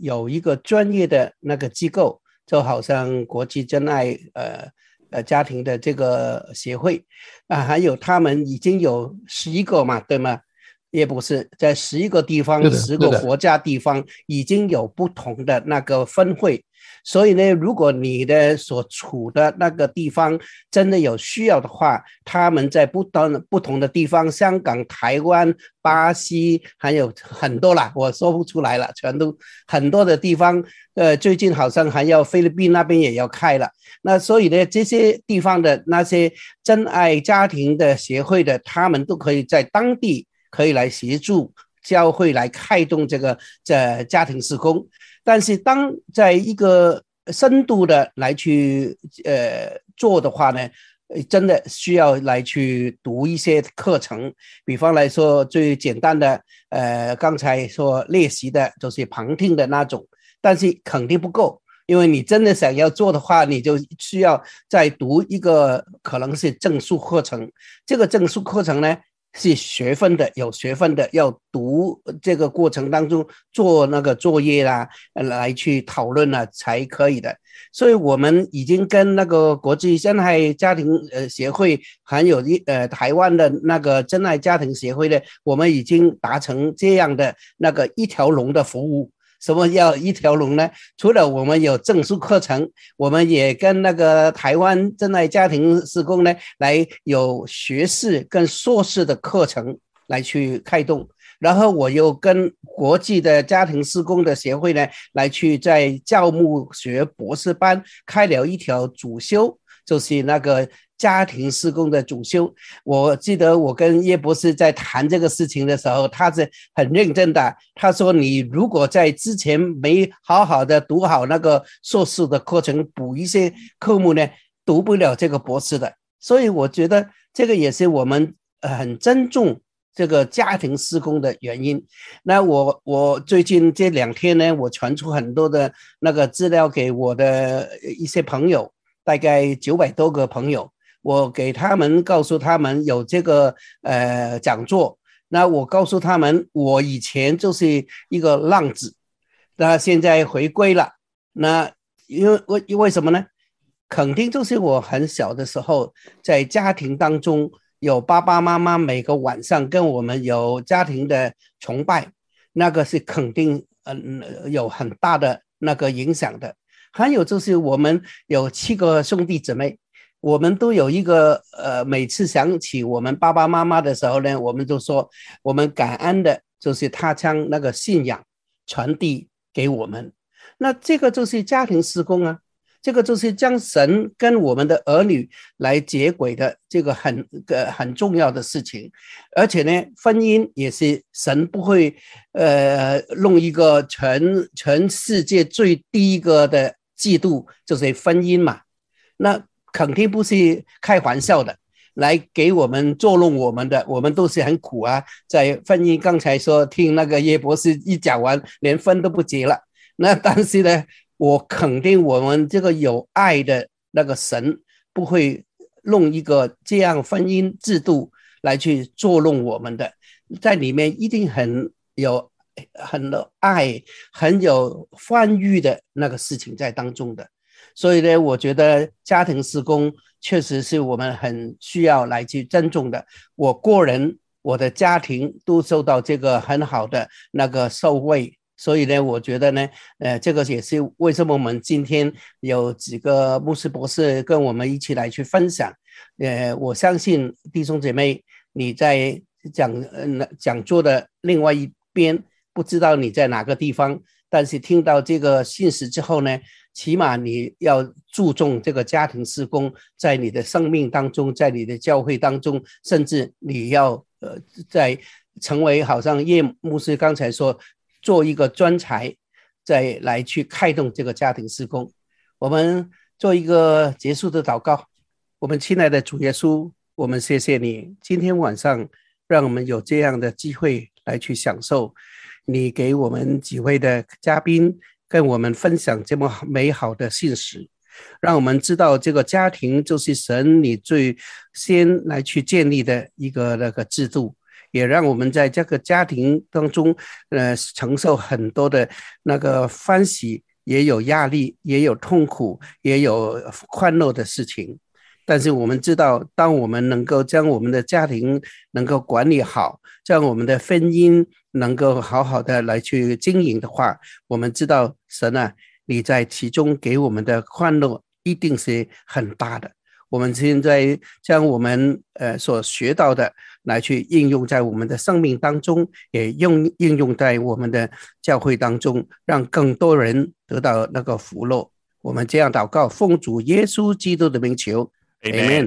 有一个专业的那个机构，就好像国际真爱呃呃家庭的这个协会啊，还有他们已经有十一个嘛，对吗？也不是在十一个地方，十个国家地方已经有不同的那个分会。所以呢，如果你的所处的那个地方真的有需要的话，他们在不同不同的地方，香港、台湾、巴西，还有很多啦，我说不出来了，全都很多的地方。呃，最近好像还要菲律宾那边也要开了。那所以呢，这些地方的那些真爱家庭的协会的，他们都可以在当地可以来协助教会来开动这个这家庭事工。但是，当在一个深度的来去呃做的话呢，真的需要来去读一些课程。比方来说，最简单的呃，刚才说练习的就是旁听的那种，但是肯定不够，因为你真的想要做的话，你就需要再读一个可能是证书课程。这个证书课程呢，是学分的，有学分的，要读这个过程当中做那个作业啦，来去讨论了才可以的。所以我们已经跟那个国际真爱家庭呃协会，还有一呃台湾的那个真爱家庭协会呢，我们已经达成这样的那个一条龙的服务。什么叫一条龙呢？除了我们有证书课程，我们也跟那个台湾真爱家庭施工呢，来有学士跟硕士的课程来去开动。然后我又跟国际的家庭施工的协会呢，来去在教牧学博士班开了一条主修，就是那个。家庭施工的主修，我记得我跟叶博士在谈这个事情的时候，他是很认真的。他说：“你如果在之前没好好的读好那个硕士的课程，补一些科目呢，读不了这个博士的。”所以我觉得这个也是我们很尊重这个家庭施工的原因。那我我最近这两天呢，我传出很多的那个资料给我的一些朋友，大概九百多个朋友。我给他们告诉他们有这个呃讲座，那我告诉他们，我以前就是一个浪子，那现在回归了，那因为为为什么呢？肯定就是我很小的时候在家庭当中有爸爸妈妈每个晚上跟我们有家庭的崇拜，那个是肯定嗯有很大的那个影响的。还有就是我们有七个兄弟姊妹。我们都有一个呃，每次想起我们爸爸妈妈的时候呢，我们就说我们感恩的，就是他将那个信仰传递给我们。那这个就是家庭施工啊，这个就是将神跟我们的儿女来接轨的这个很个很重要的事情。而且呢，婚姻也是神不会呃弄一个全全世界最低一个的制度，就是婚姻嘛。那肯定不是开玩笑的，来给我们作弄我们的，我们都是很苦啊。在婚姻刚才说听那个叶博士一讲完，连婚都不结了。那但是呢，我肯定我们这个有爱的那个神不会弄一个这样婚姻制度来去作弄我们的，在里面一定很有很有爱，很有欢愉的那个事情在当中的。所以呢，我觉得家庭施工确实是我们很需要来去尊重的。我个人，我的家庭都受到这个很好的那个受惠。所以呢，我觉得呢，呃，这个也是为什么我们今天有几个牧师博士跟我们一起来去分享。呃，我相信弟兄姐妹，你在讲呃讲座的另外一边，不知道你在哪个地方，但是听到这个信息之后呢，起码你要注重这个家庭事工，在你的生命当中，在你的教会当中，甚至你要呃，在成为好像叶牧师刚才说，做一个专才，再来去开动这个家庭事工。我们做一个结束的祷告。我们亲爱的主耶稣，我们谢谢你，今天晚上让我们有这样的机会来去享受你给我们几位的嘉宾。跟我们分享这么美好的信息，让我们知道这个家庭就是神你最先来去建立的一个那个制度，也让我们在这个家庭当中，呃，承受很多的那个欢喜，也有压力，也有痛苦，也有欢乐的事情。但是我们知道，当我们能够将我们的家庭能够管理好，将我们的婚姻能够好好的来去经营的话，我们知道神啊，你在其中给我们的欢乐一定是很大的。我们现在将我们呃所学到的来去应用在我们的生命当中，也用应用在我们的教会当中，让更多人得到那个福乐。我们这样祷告，奉主耶稣基督的名求 Amen. Amen.